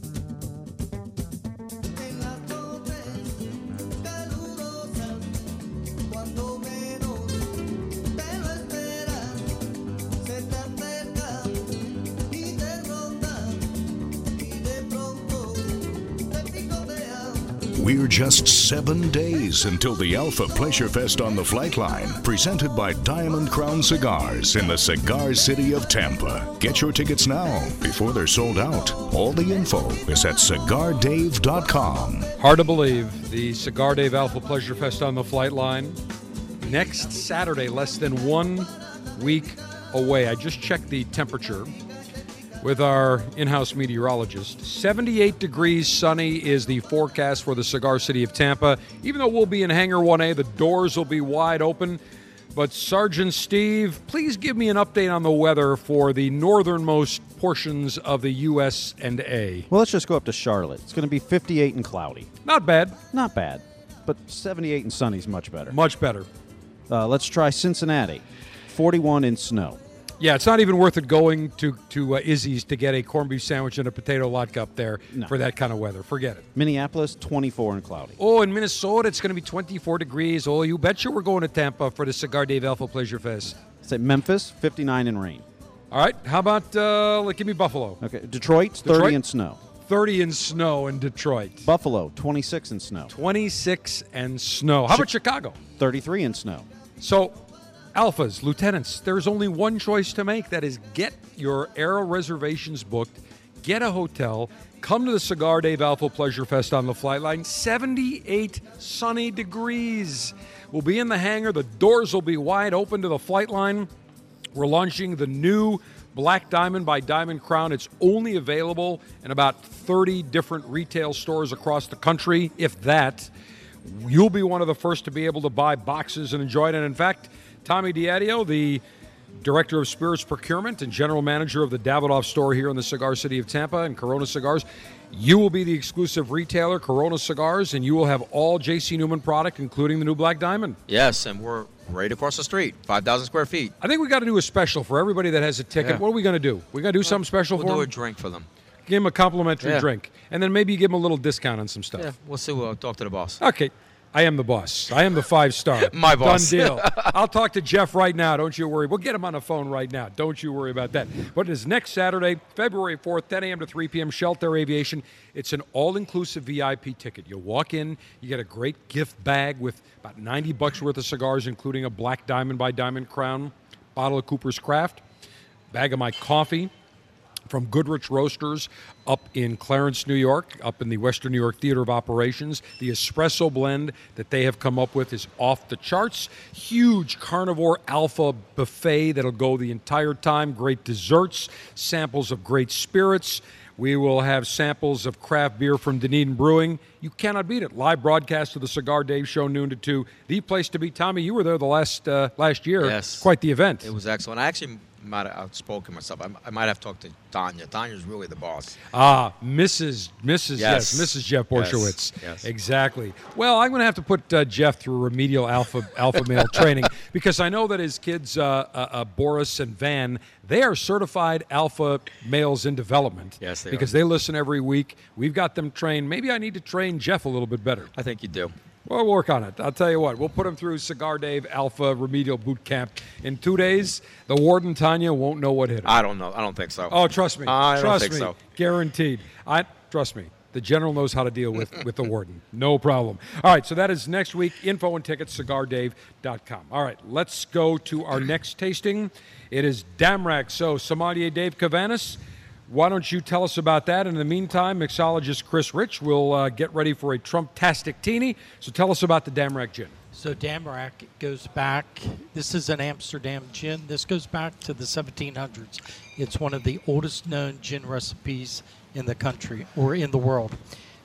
We're just seven days until the Alpha Pleasure Fest on the Flight Line, presented by Diamond Crown Cigars in the Cigar City of Tampa. Get your tickets now before they're sold out. All the info is at cigardave.com. Hard to believe the Cigar Dave Alpha Pleasure Fest on the flight line next Saturday, less than one week away. I just checked the temperature with our in house meteorologist. 78 degrees sunny is the forecast for the Cigar City of Tampa. Even though we'll be in Hangar 1A, the doors will be wide open. But Sergeant Steve, please give me an update on the weather for the northernmost portions of the U.S. and A. Well, let's just go up to Charlotte. It's going to be 58 and cloudy. Not bad. Not bad. But 78 and sunny is much better. Much better. Uh, let's try Cincinnati. 41 in snow. Yeah, it's not even worth it going to to uh, Izzy's to get a corned beef sandwich and a potato latke up there No. for that kind of weather. Forget it. Minneapolis, 24 and cloudy. Oh, in Minnesota, it's going to be 24 degrees. Oh, you betcha we're going to Tampa for the Cigar Dave Alpha Pleasure Fest. Say Memphis, 59 and rain. All right, how about uh, like, give me Buffalo? Okay, Detroit, 30 Detroit? and snow. 30 in snow in Detroit. Buffalo, 26 and snow. 26 and snow. How about Chicago? 33 and snow. So, alphas, lieutenants, there's only one choice to make. That is get your aero reservations booked. get a hotel, come to the Cigar Dave Alpha Pleasure Fest on the flight line. 78 sunny degrees. We'll be in the hangar. The doors will be wide open to the flight line. We're launching the new Black Diamond by Diamond Crown. It's only available in about 30 different retail stores across the country, if that. You'll be one of the first to be able to buy boxes and enjoy it. And in fact, Tommy Diadio, the Director of Spirits Procurement and General Manager of the Davidoff store here in the Cigar City of Tampa and Corona Cigars. You will be the exclusive retailer, Corona Cigars, and you will have all JC Newman product, including the new Black Diamond. Yes, and we're right across the street, 5,000 square feet. I think we got to do a special for everybody that has a ticket. Yeah. What are we going to do? We got to do something special We'll for do a drink for them. Give them a complimentary Yeah. drink. And then maybe you give them a little discount on some stuff. Yeah, we'll see. We'll talk to the boss. Okay. I am the boss. I am the five star. <laughs> My boss. Done deal. I'll talk to Jeff right now. Don't you worry. We'll get him on the phone right now. Don't you worry about that. But it is next Saturday, February 4th, 10 a.m. to 3 p.m. Sheltair Aviation. It's an all inclusive VIP ticket. You walk in, you get a great gift bag with about 90 bucks worth of cigars, including a Black Diamond by Diamond Crown, bottle of Cooper's Craft, bag of my coffee from Goodrich Roasters up in Clarence, New York, up in the Western New York Theater of Operations. The espresso blend that they have come up with is off the charts. Huge carnivore alpha buffet that'll go the entire time. Great desserts, samples of great spirits. We will have samples of craft beer from Dunedin Brewing. You cannot beat it. Live broadcast of the Cigar Dave Show, noon to two. The place to be. Tommy, you were there the last uh, last year. Yes. Quite the event. It was excellent. I actually might have outspoken myself. I, I might have talked to Tanya. Tanya's really the boss. Ah, Mrs. Mrs. Yes, Yes. Mrs. Jeff Yes, Borysiewicz. yes. Exactly. Well, I'm going to have to put uh, Jeff through remedial alpha alpha male <laughs> training because I know that his kids, uh, uh, uh, Boris and Van, they are certified alpha males in development. Yes, they because are. they listen every week. We've got them trained. Maybe I need to train Jeff a little bit better. I think you do. We'll work on it. I'll tell you what. We'll put him through Cigar Dave Alpha Remedial Boot Camp in two days. The warden Tanya won't know what hit him. I don't know. I don't think so. Oh, trust me. I don't trust think me. so. Guaranteed. I trust me. The general knows how to deal with, with the warden. No problem. All right, so that is next week. Info and tickets, cigardave.com. All right, let's go to our next tasting. It is Damrak. So, sommelier Dave Cavanis, why don't you tell us about that? In the meantime, mixologist Chris Rich will uh, get ready for a Trump-tastic teeny. So tell us about the Damrak gin. So Damrak goes back. This is an Amsterdam gin. This goes back to the 1700s. It's one of the oldest known gin recipes in the country or in the world.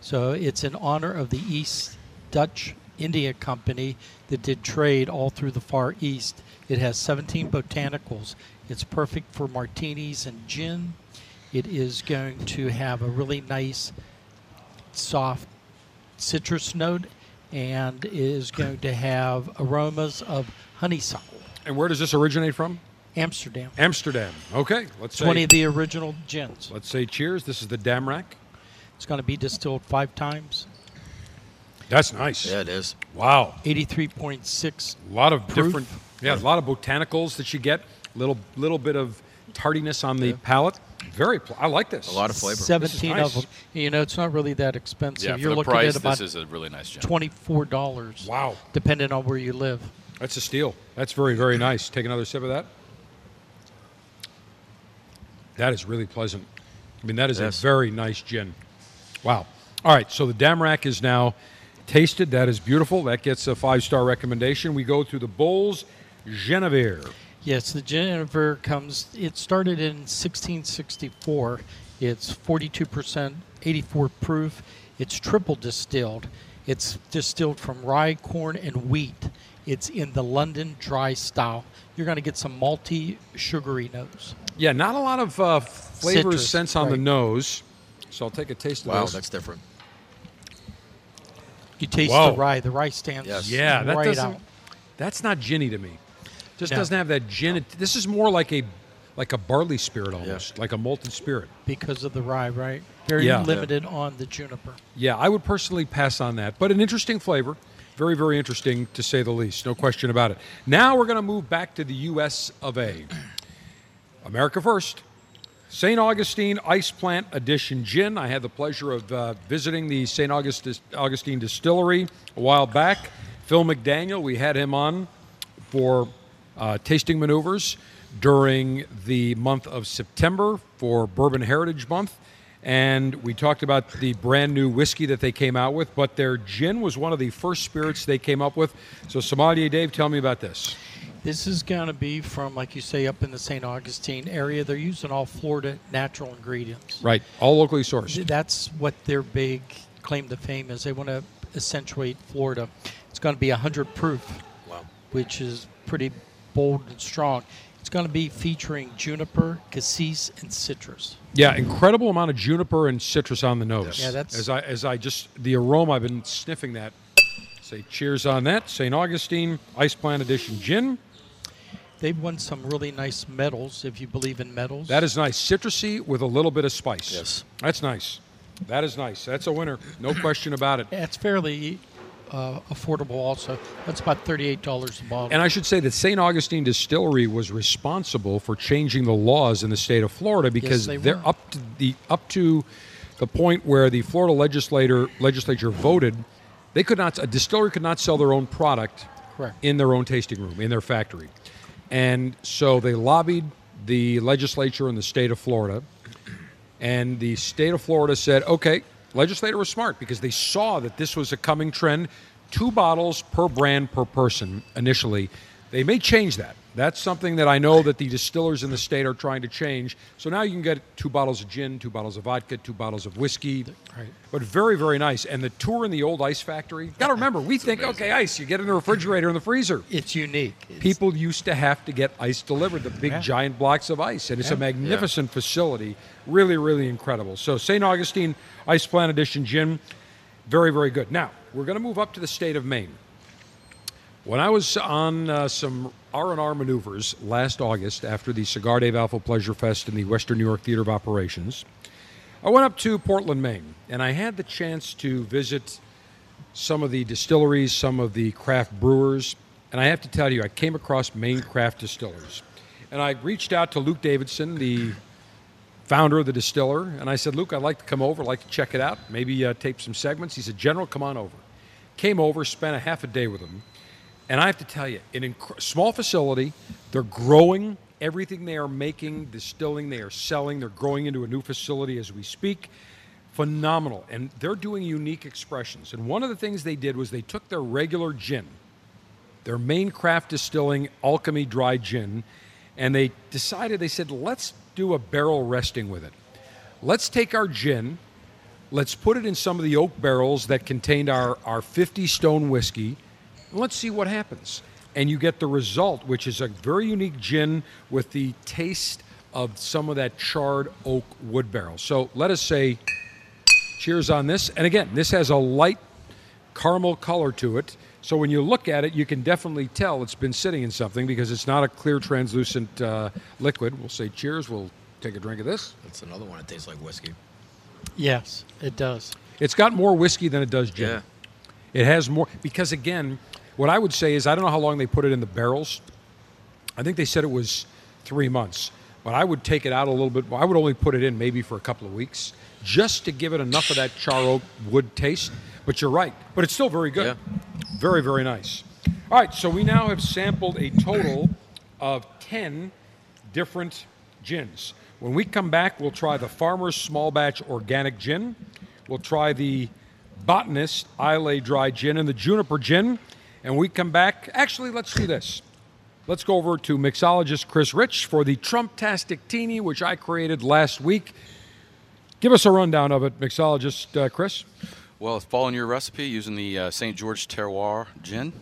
So it's in honor of the East Dutch India Company that did trade all through the Far East. It has 17 botanicals. It's perfect for martinis and gin. It is going to have a really nice, soft citrus note and is going to have aromas of honeysuckle. And where does this originate from? Amsterdam. Amsterdam. Okay, let's It's say, one of the original gins. let's say cheers. This is the Damrak. It's going to be distilled five times. That's nice. Yeah, it is. Wow. 83.6. A lot of proof. different, yeah, a lot of botanicals that you get. Little, little bit of tardiness on the palate. Very, pl- I like this. A lot of flavor. 17 nice. of them. You know, it's not really that expensive. Yeah, You're the looking price, at about this is a really nice gin. $24. Wow. Depending on where you live. That's a steal. That's very, very nice. Take another sip of that. That is really pleasant. I mean, that is Yes. a very nice gin. Wow. All right, so the Damrak is now tasted. That is beautiful. That gets a five star recommendation. We go to the Bols Genevieve. Yes, the Genevieve comes. It started in 1664. It's 42%, 84 proof. It's triple distilled. It's distilled from rye, corn, and wheat. It's in the London dry style. You're going to get some malty, sugary notes. Yeah, not a lot of uh, flavor Citrus, sense on the nose. So I'll take a taste of Wow, this. that's different. You taste Whoa. the rye. The rye stands Yes. Yeah, that right doesn't. out. That's not ginny to me. Just No. doesn't have that gin. This is more like a like a barley spirit almost, like a malted spirit. because of the rye, right? Very Yeah. limited on the juniper. Yeah, I would personally pass on that, but an interesting flavor. Very, very interesting to say the least. No question about it. Now we're going to move back to the U.S. of A. <clears throat> America first. St. Augustine Ice Plant Edition Gin. I had the pleasure of uh, visiting the St. August- Augustine Distillery a while back. Phil McDaniel, we had him on for uh, tasting maneuvers during the month of September for Bourbon Heritage Month. And we talked about the brand new whiskey that they came out with, but their gin was one of the first spirits they came up with. So, Sommelier Dave, tell me about this. This is going to be from, like you say, up in the St. Augustine area. They're using all Florida natural ingredients. Right, all locally sourced. That's what their big claim to fame is. They want to accentuate Florida. It's going to be 100 proof, Wow. which is pretty bold and strong. It's going to be featuring juniper, cassis, and citrus. Yeah, incredible amount of juniper and citrus on the nose. Yeah, that's- as I as I just the aroma. I've been sniffing that. Say cheers on that. St. Augustine Ice Plant Edition gin. They've won some really nice medals, if you believe in medals. That is nice, citrusy with a little bit of spice. Yes. that's nice. That is nice. That's a winner, no question about it. Yeah, it's fairly uh, affordable also. That's about $38 a bottle. And I should say that St. Augustine Distillery was responsible for changing the laws in the state of Florida because they they're were. up to the up to the point where the Florida legislator legislature voted they could not a distillery could not sell their own product Correct. in their own tasting room in their factory. And so they lobbied the legislature in the state of Florida and the state of Florida said, okay, legislator was smart because they saw that this was a coming trend. Two bottles per brand per person initially. They may change that. That's something that I know that the distillers in the state are trying to change. So now you can get two bottles of gin, two bottles of vodka, two bottles of whiskey. Right. But very, very nice. And the tour in the old ice factory. Got to remember, we think, okay, ice, you get in the refrigerator in the freezer. It's unique. It's- People used to have to get ice delivered, the big Yeah. giant blocks of ice. And it's a Yeah. magnificent facility. Really, really incredible. So, St. Augustine Ice Plant Edition Gin, very, very good. Now, we're going to move up to the state of Maine. When I was on uh, some R&R maneuvers last August after the Cigar Dave Alpha Pleasure Fest in the Western New York Theater of Operations, I went up to Portland, Maine, and I had the chance to visit some of the distilleries, some of the craft brewers, and I have to tell you, I came across Maine Craft Distillers. And I reached out to Luke Davidson, the founder of the distiller, and I said, Luke, I'd like to come over, I'd like to check it out, maybe uh, tape some segments. He said, General, come on over. Came over, spent a half a day with him. And I have to tell you, an inc- small facility, they're growing everything they are making, distilling, they are selling. They're growing into a new facility as we speak. Phenomenal. And they're doing unique expressions. And one of the things they did was they took their regular gin, their main craft distilling alchemy dry gin, and they decided, they said, let's do a barrel resting with it. Let's take our gin, let's put it in some of the oak barrels that contained our, our 50 stone whiskey, let's see what happens. And you get the result, which is a very unique gin with the taste of some of that charred oak wood barrel. So let us say cheers on this. And again, this has a light caramel color to it. So when you look at it, you can definitely tell it's been sitting in something because it's not a clear, translucent uh, liquid. We'll say cheers. We'll take a drink of this. That's another one that tastes like whiskey. Yes, it does. It's got more whiskey than it does gin. Yeah. It has more because again, what I would say is I don't know how long they put it in the barrels. I think they said it was three months, but I would take it out a little bit. I would only put it in maybe for a couple of weeks just to give it enough of that char oak wood taste. But you're right, but it's still very good. Very very nice. All right, so we now have sampled a total of ten different gins. When we come back, we'll try the Farmer's Small Batch Organic Gin. We'll try the Botanist Islay Dry Gin and the Juniper Gin. And we come back. Actually, let's do this. Let's go over to mixologist Chris Rich for the Trumptastic Teeny, which I created last week. Give us a rundown of it, mixologist uh, Chris. Well, following your recipe using the uh, St. George Terroir gin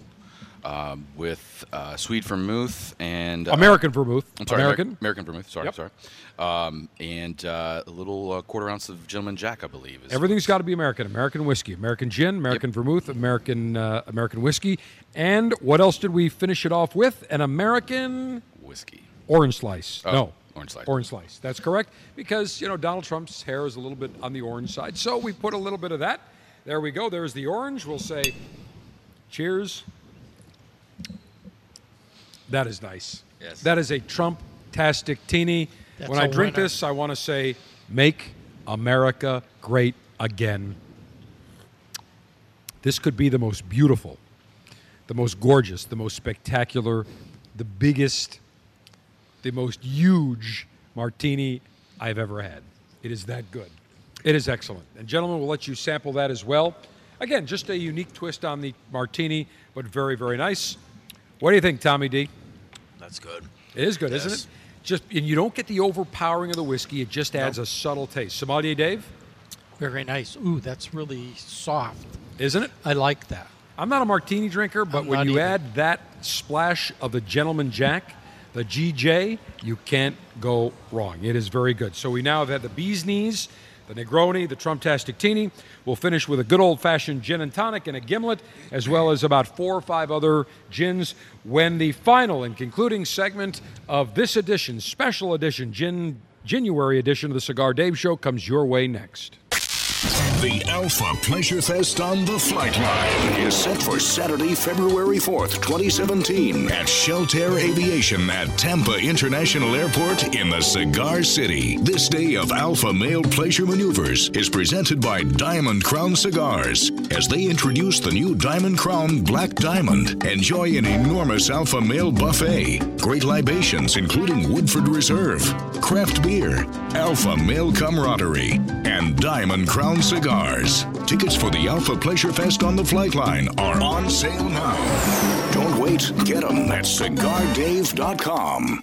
um, with uh, sweet vermouth and uh, American vermouth. I'm sorry, American. American, American vermouth. Sorry, Yep. sorry. Um, and uh, a little uh, quarter ounce of Gentleman Jack, I believe. Is Everything's got to be American. American whiskey, American gin, American vermouth, American uh, American whiskey, and what else did we finish it off with? An American whiskey. orange slice. Oh, no, orange slice. Orange slice. That's correct because you know Donald Trump's hair is a little bit on the orange side, so we put a little bit of that. There we go. There's the orange. We'll say, cheers. That is nice. Yes. That is a Trump-tastic teeny. That's when I drink winner. this, I want to say, make America great again. This could be the most beautiful, the most gorgeous, the most spectacular, the biggest, the most huge martini I've ever had. It is that good. It is excellent. And gentlemen, we'll let you sample that as well. Again, just a unique twist on the martini, but very, very nice. What do you think, Tommy D? That's good. It is good, isn't it? Just and you don't get the overpowering of the whiskey. It just adds a subtle taste. Sommelier Dave, Very nice. Ooh, that's really soft. isn't it? I like that. I'm not a martini drinker, but I'm when you either. add that splash of the Gentleman Jack, the GJ, you can't go wrong. It is very good. So we now have had the bee's knees, the Negroni, the Trumptastic Teeny. We'll finish with a good old fashioned gin and tonic and a gimlet, as well as about four or five other gins. When the final and concluding segment of this edition, special edition, gin, January edition of the Cigar Dave Show, comes your way next. The Alpha Pleasure Fest on the Flight Line is set for Saturday, February 4th, 2017 at Sheltair Aviation at Tampa International Airport in the Cigar City. This day of Alpha Male Pleasure Maneuvers is presented by Diamond Crown Cigars as they introduce the new Diamond Crown Black Diamond. Enjoy an enormous Alpha Male buffet, great libations including Woodford Reserve, craft beer, Alpha Male camaraderie, and Diamond Crown Cigars. Tickets for the Alpha Pleasure Fest on the Flight Line are on sale now. Don't wait, get them at cigardave.com.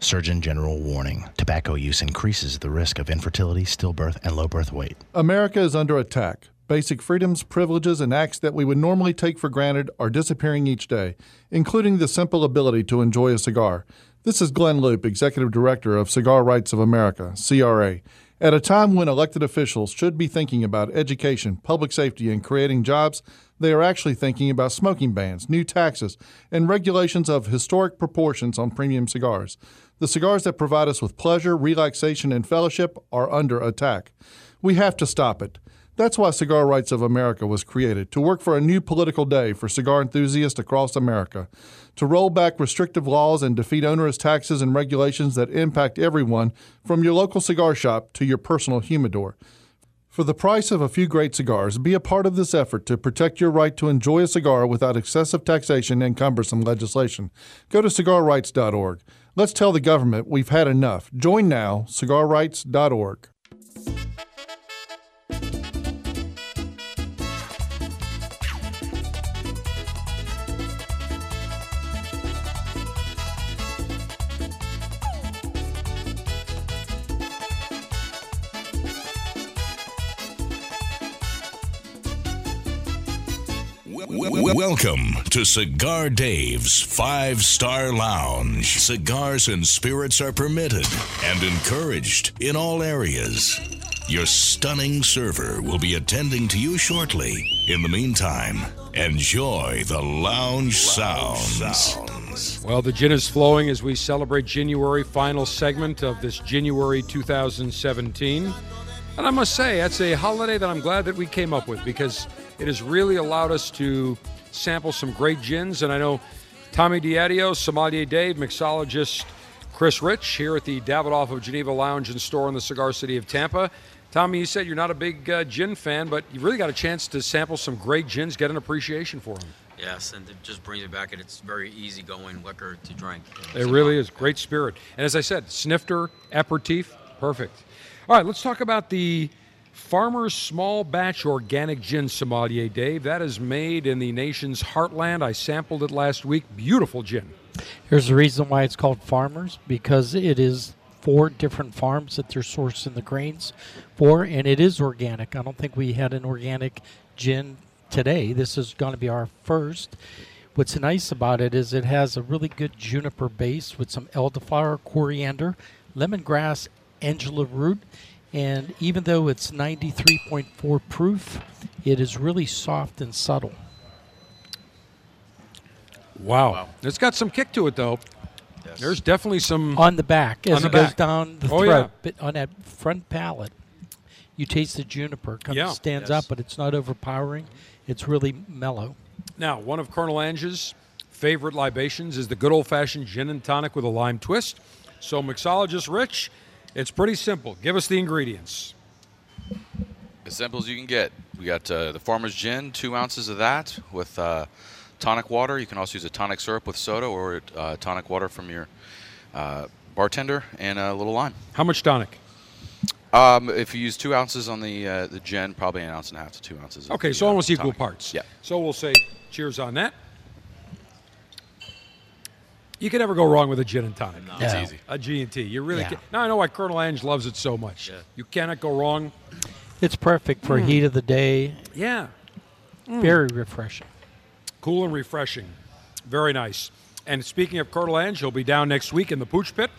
Surgeon General warning tobacco use increases the risk of infertility, stillbirth, and low birth weight. America is under attack. Basic freedoms, privileges, and acts that we would normally take for granted are disappearing each day, including the simple ability to enjoy a cigar. This is Glynn Loope, Executive Director of Cigar Rights of America, CRA. At a time when elected officials should be thinking about education, public safety, and creating jobs, they are actually thinking about smoking bans, new taxes, and regulations of historic proportions on premium cigars. The cigars that provide us with pleasure, relaxation, and fellowship are under attack. We have to stop it. That's why Cigar Rights of America was created to work for a new political day for cigar enthusiasts across America, to roll back restrictive laws and defeat onerous taxes and regulations that impact everyone from your local cigar shop to your personal humidor. For the price of a few great cigars, be a part of this effort to protect your right to enjoy a cigar without excessive taxation and cumbersome legislation. Go to cigarrights.org. Let's tell the government we've had enough. Join now, cigarrights.org. welcome to Cigar Dave's Five Star Lounge. Cigars and spirits are permitted and encouraged in all areas. Your stunning server will be attending to you shortly. In the meantime, enjoy the lounge sounds. Well, the gin is flowing as we celebrate January, final segment of this January 2017. And I must say, that's a holiday that I'm glad that we came up with because it has really allowed us to sample some great gins. And I know Tommy Diadio, Sommelier Dave, mixologist Chris Rich here at the Davidoff of Geneva Lounge and Store in the Cigar City of Tampa. Tommy, you said you're not a big uh, gin fan, but you really got a chance to sample some great gins, get an appreciation for them. Yes, and it just brings it back, and it's very easygoing liquor to drink. It really is great spirit. And as I said, snifter, aperitif, perfect. All right, let's talk about the Farmer's Small Batch Organic Gin Sommelier, Dave. That is made in the nation's heartland. I sampled it last week. Beautiful gin. Here's the reason why it's called Farmers because it is four different farms that they're sourcing the grains for, and it is organic. I don't think we had an organic gin today. This is going to be our first. What's nice about it is it has a really good juniper base with some elderflower, coriander, lemongrass, angelica root, and even though it's 93.4 proof, it is really soft and subtle. Wow. It's got some kick to it, though. There's definitely some. on the back as on the it goes back. down the oh, throat. Yeah. But on that front palate, you taste the juniper. Kind Yeah. of stands Yes. up, but it's not overpowering. It's really mellow. Now, one of Colonel Ange's favorite libations is the good old fashioned gin and tonic with a lime twist. So, mixologist Rich, it's pretty simple. Give us the ingredients. As simple as you can get. We got uh, the Farmer's Gin, two ounces of that with uh, tonic water. You can also use a tonic syrup with soda or uh, tonic water from your uh, bartender and a little lime. How much tonic? Um, if you use two ounces on the uh, the gin, probably an ounce and a half to two ounces. of Okay, the, so uh, almost equal tonic. parts. Yeah. So we'll say cheers on that. You can never go wrong with a gin and tonic. No. It's easy. A G and T. You really Yeah. can. Now I know why Colonel Ange loves it so much. You cannot go wrong. It's perfect for Mm. heat of the day. Yeah. Mm. Very refreshing. Cool and refreshing. Very nice. And speaking of Colonel Ange, he'll be down next week in the Pooch Pit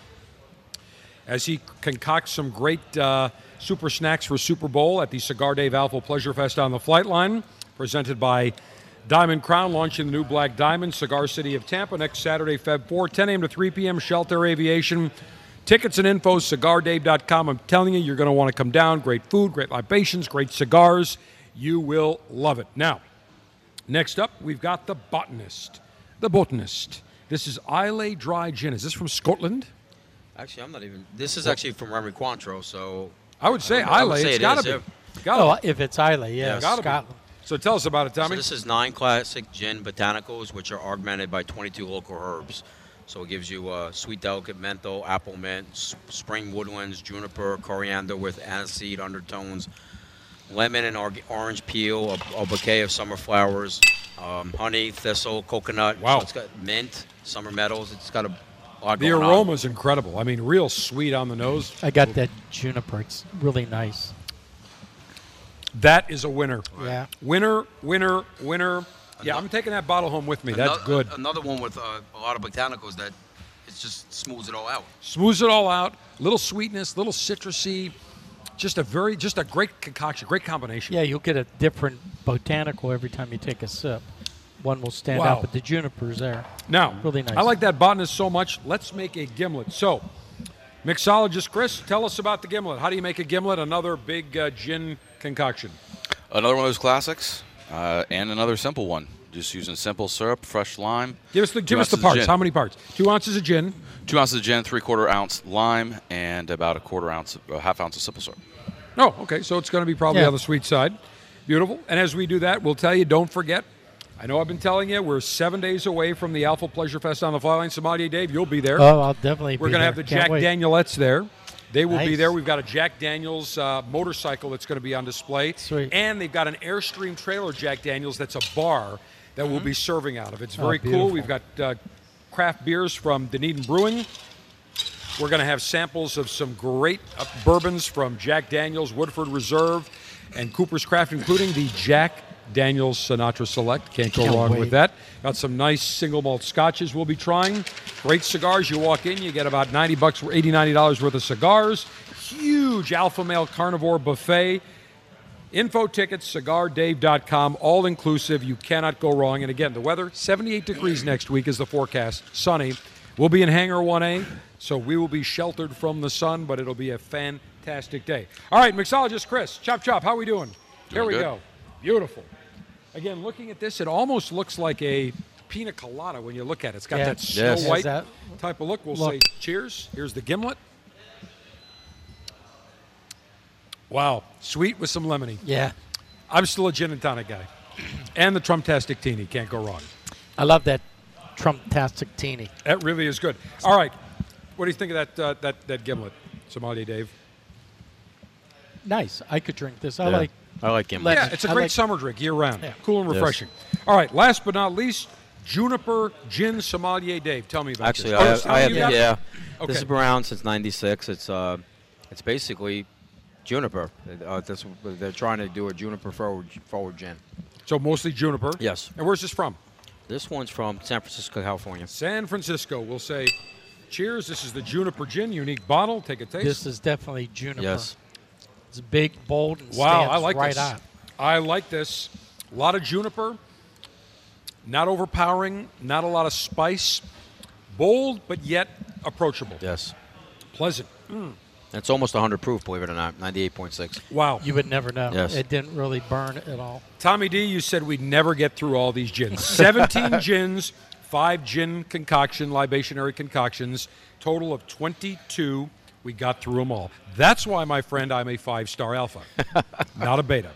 as he concocts some great uh, super snacks for Super Bowl at the Cigar Dave Alpha Pleasure Fest on the Flight Line, presented by Diamond Crown, launching the new Black Diamond, Cigar City of Tampa, next Saturday, Feb 4, 10 a.m. to 3 p.m., Sheltair Aviation. Tickets and info, cigardave.com. I'm telling you, you're going to want to come down. Great food, great libations, great cigars. You will love it. Now, next up, we've got the Botanist. The Botanist. This is Islay Dry Gin. Is this from Scotland? Actually, I'm not even. This is actually from Remy Cointreau, so. I would say I would Islay. say It's it got to be. Gotta Oh, be. if it's Islay, yeah, Yeah, gotta be. Scotland. So tell us about it, So Tommy. this is nine classic gin botanicals, which are augmented by 22 local herbs. So it gives you uh, sweet, delicate menthol, apple mint, spring woodlands, juniper, coriander with aniseed undertones, lemon and or- orange peel, a, a bouquet of summer flowers, um, honey, thistle, coconut. Wow. So it's got mint, summer metals. It's got a lot the aroma is incredible. I mean, real sweet on the nose. I got that juniper. It's really nice. That is a winner. Yeah. Winner, winner, winner. Yeah, I'm taking that bottle home with me. That's Ano- good. Another one with uh, a lot of botanicals that it just smooths it all out. Smooths it all out. Little sweetness, little citrusy. Just a very, just a great concoction, great combination. Yeah, you'll get a different botanical every time you take a sip. One will stand Wow. out, but the juniper's there. Now, really nice. I like that botanist so much. Let's make a gimlet. So, mixologist Chris, tell us about the gimlet. How do you make a gimlet? Another big uh, gin concoction. Another one of those classics, uh, and another simple one. Just using simple syrup, fresh lime. Give us the give us the parts. How many parts? Two ounces of gin. Two ounces of gin, three quarter ounce lime, and about a quarter ounce, a half ounce of simple syrup. Oh, okay. So it's going to be probably Yeah. on the sweet side. Beautiful. And as we do that, we'll tell you don't forget. I know I've been telling you we're seven days away from the Alpha Pleasure Fest on the Fly Line. Sommelier Dave, you'll be there. Oh, I'll definitely We're be gonna have the Can't Jack wait. Danielet's there. They will be there. We've got a Jack Daniels uh, motorcycle that's going to be on display. Sweet. And they've got an Airstream trailer Jack Daniels that's a bar that we'll be serving out of. It's Oh, very cool. We've got uh, craft beers from Dunedin Brewing. We're going to have samples of some great uh, bourbons from Jack Daniels, Woodford Reserve, and Cooper's Craft, including the Jack Daniels Sinatra Select. Can't go Can't wrong wait. with that. Got some nice single malt scotches we'll be trying. Great cigars. You walk in, you get about 90 bucks, 80, 90 dollars worth of cigars. Huge Alpha Male Carnivore buffet. Info tickets, cigardave.com, all inclusive. You cannot go wrong. And again, the weather 78 degrees next week is the forecast. Sunny. We'll be in Hangar 1A, so we will be sheltered from the sun, but it'll be a fantastic day. All right, mixologist Chris, chop chop, how are we doing? Here we good. go. Beautiful. Again, looking at this, it almost looks like a pina colada when you look at it. It's got Yeah. that snow Yes. white Has type of look. We'll Look. say cheers. Here's the gimlet. Wow, sweet with some lemony. Yeah. I'm still a gin and tonic guy. <clears throat> And the Trumptastic Teeny, can't go wrong. I love that Trumptastic teeny. That really is good. All right, what do you think of that uh, that that gimlet, Sommelier Dave? nice. I could drink this. I Yeah. like. I like Gimlet. Yeah, it's a I great like- summer drink year round. Yeah. Cool and Yes. refreshing. All right, last but not least, Juniper Gin Sommelier Dave. Tell me about Actually, this. I Oh, have, I have you it? yeah. Okay. This has been around since '96. It's uh, it's basically juniper. Uh, this, they're trying to do a juniper forward forward gin. So mostly juniper. Yes. And where's this from? This one's from San Francisco, California. San Francisco. We'll say, cheers. This is the Juniper Gin, unique bottle. Take a taste. This is definitely juniper. Yes. It's big, bold, and Wow, I like right this. on. I like this. A lot of juniper, not overpowering, not a lot of spice, bold but yet approachable. Yes. Pleasant. Mm. It's almost 100 proof, believe it or not. 98.6. Wow. You would never know. Yes. It didn't really burn at all. Tommy D, you said we'd never get through all these gins. 17 <laughs> gins, five gin concoction, libationary concoctions, total of 22. We got through them all. That's why, my friend, I'm a five star alpha, <laughs> not a beta.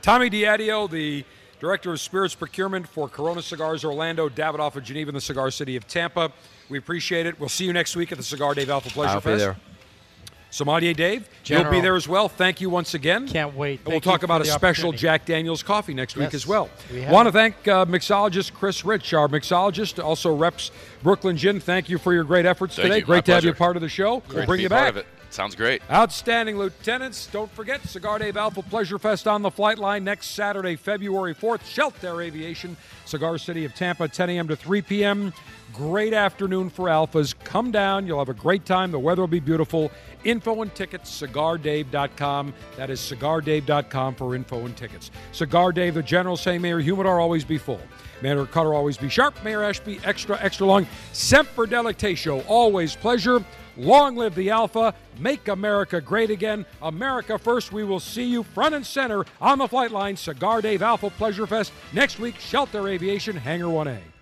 Tommy Diadio, the Director of Spirits Procurement for Corona Cigars Orlando, Davidoff of Geneva, and the Cigar City of Tampa. We appreciate it. We'll see you next week at the Cigar Dave Alpha Pleasure I'll Fest. be there. Sommelier Dave, you'll be there as well. Thank you once again. Can't wait. And we'll talk about a special. Jack Daniels coffee next week as well. we Want to thank uh, mixologist Chris Rich, our mixologist, also reps Brooklyn Gin. Thank you for your great efforts Thank today. you. Great My to have you part of the show. Great we'll to bring be you part back. Sounds great. Outstanding, lieutenants. Don't forget Cigar Dave Alpha Pleasure Fest on the flight line next Saturday, February 4th. Sheltair Aviation, Cigar City of Tampa, 10 a.m. to 3 p.m. Great afternoon for Alphas. Come down. You'll have a great time. The weather will be beautiful. Info and tickets, cigardave.com. That is cigardave.com for info and tickets. Cigar Dave, the general say, Mayor Humidor always be full. Mayor Cutter always be sharp. Mayor Ashby extra, extra long. Semper Delectatio, always pleasure. Long live the Alpha. Make America great again. America first. We will see you front and center on the flight line. Cigar Dave Alpha Pleasure Fest next week. Sheltair Aviation, Hangar 1A.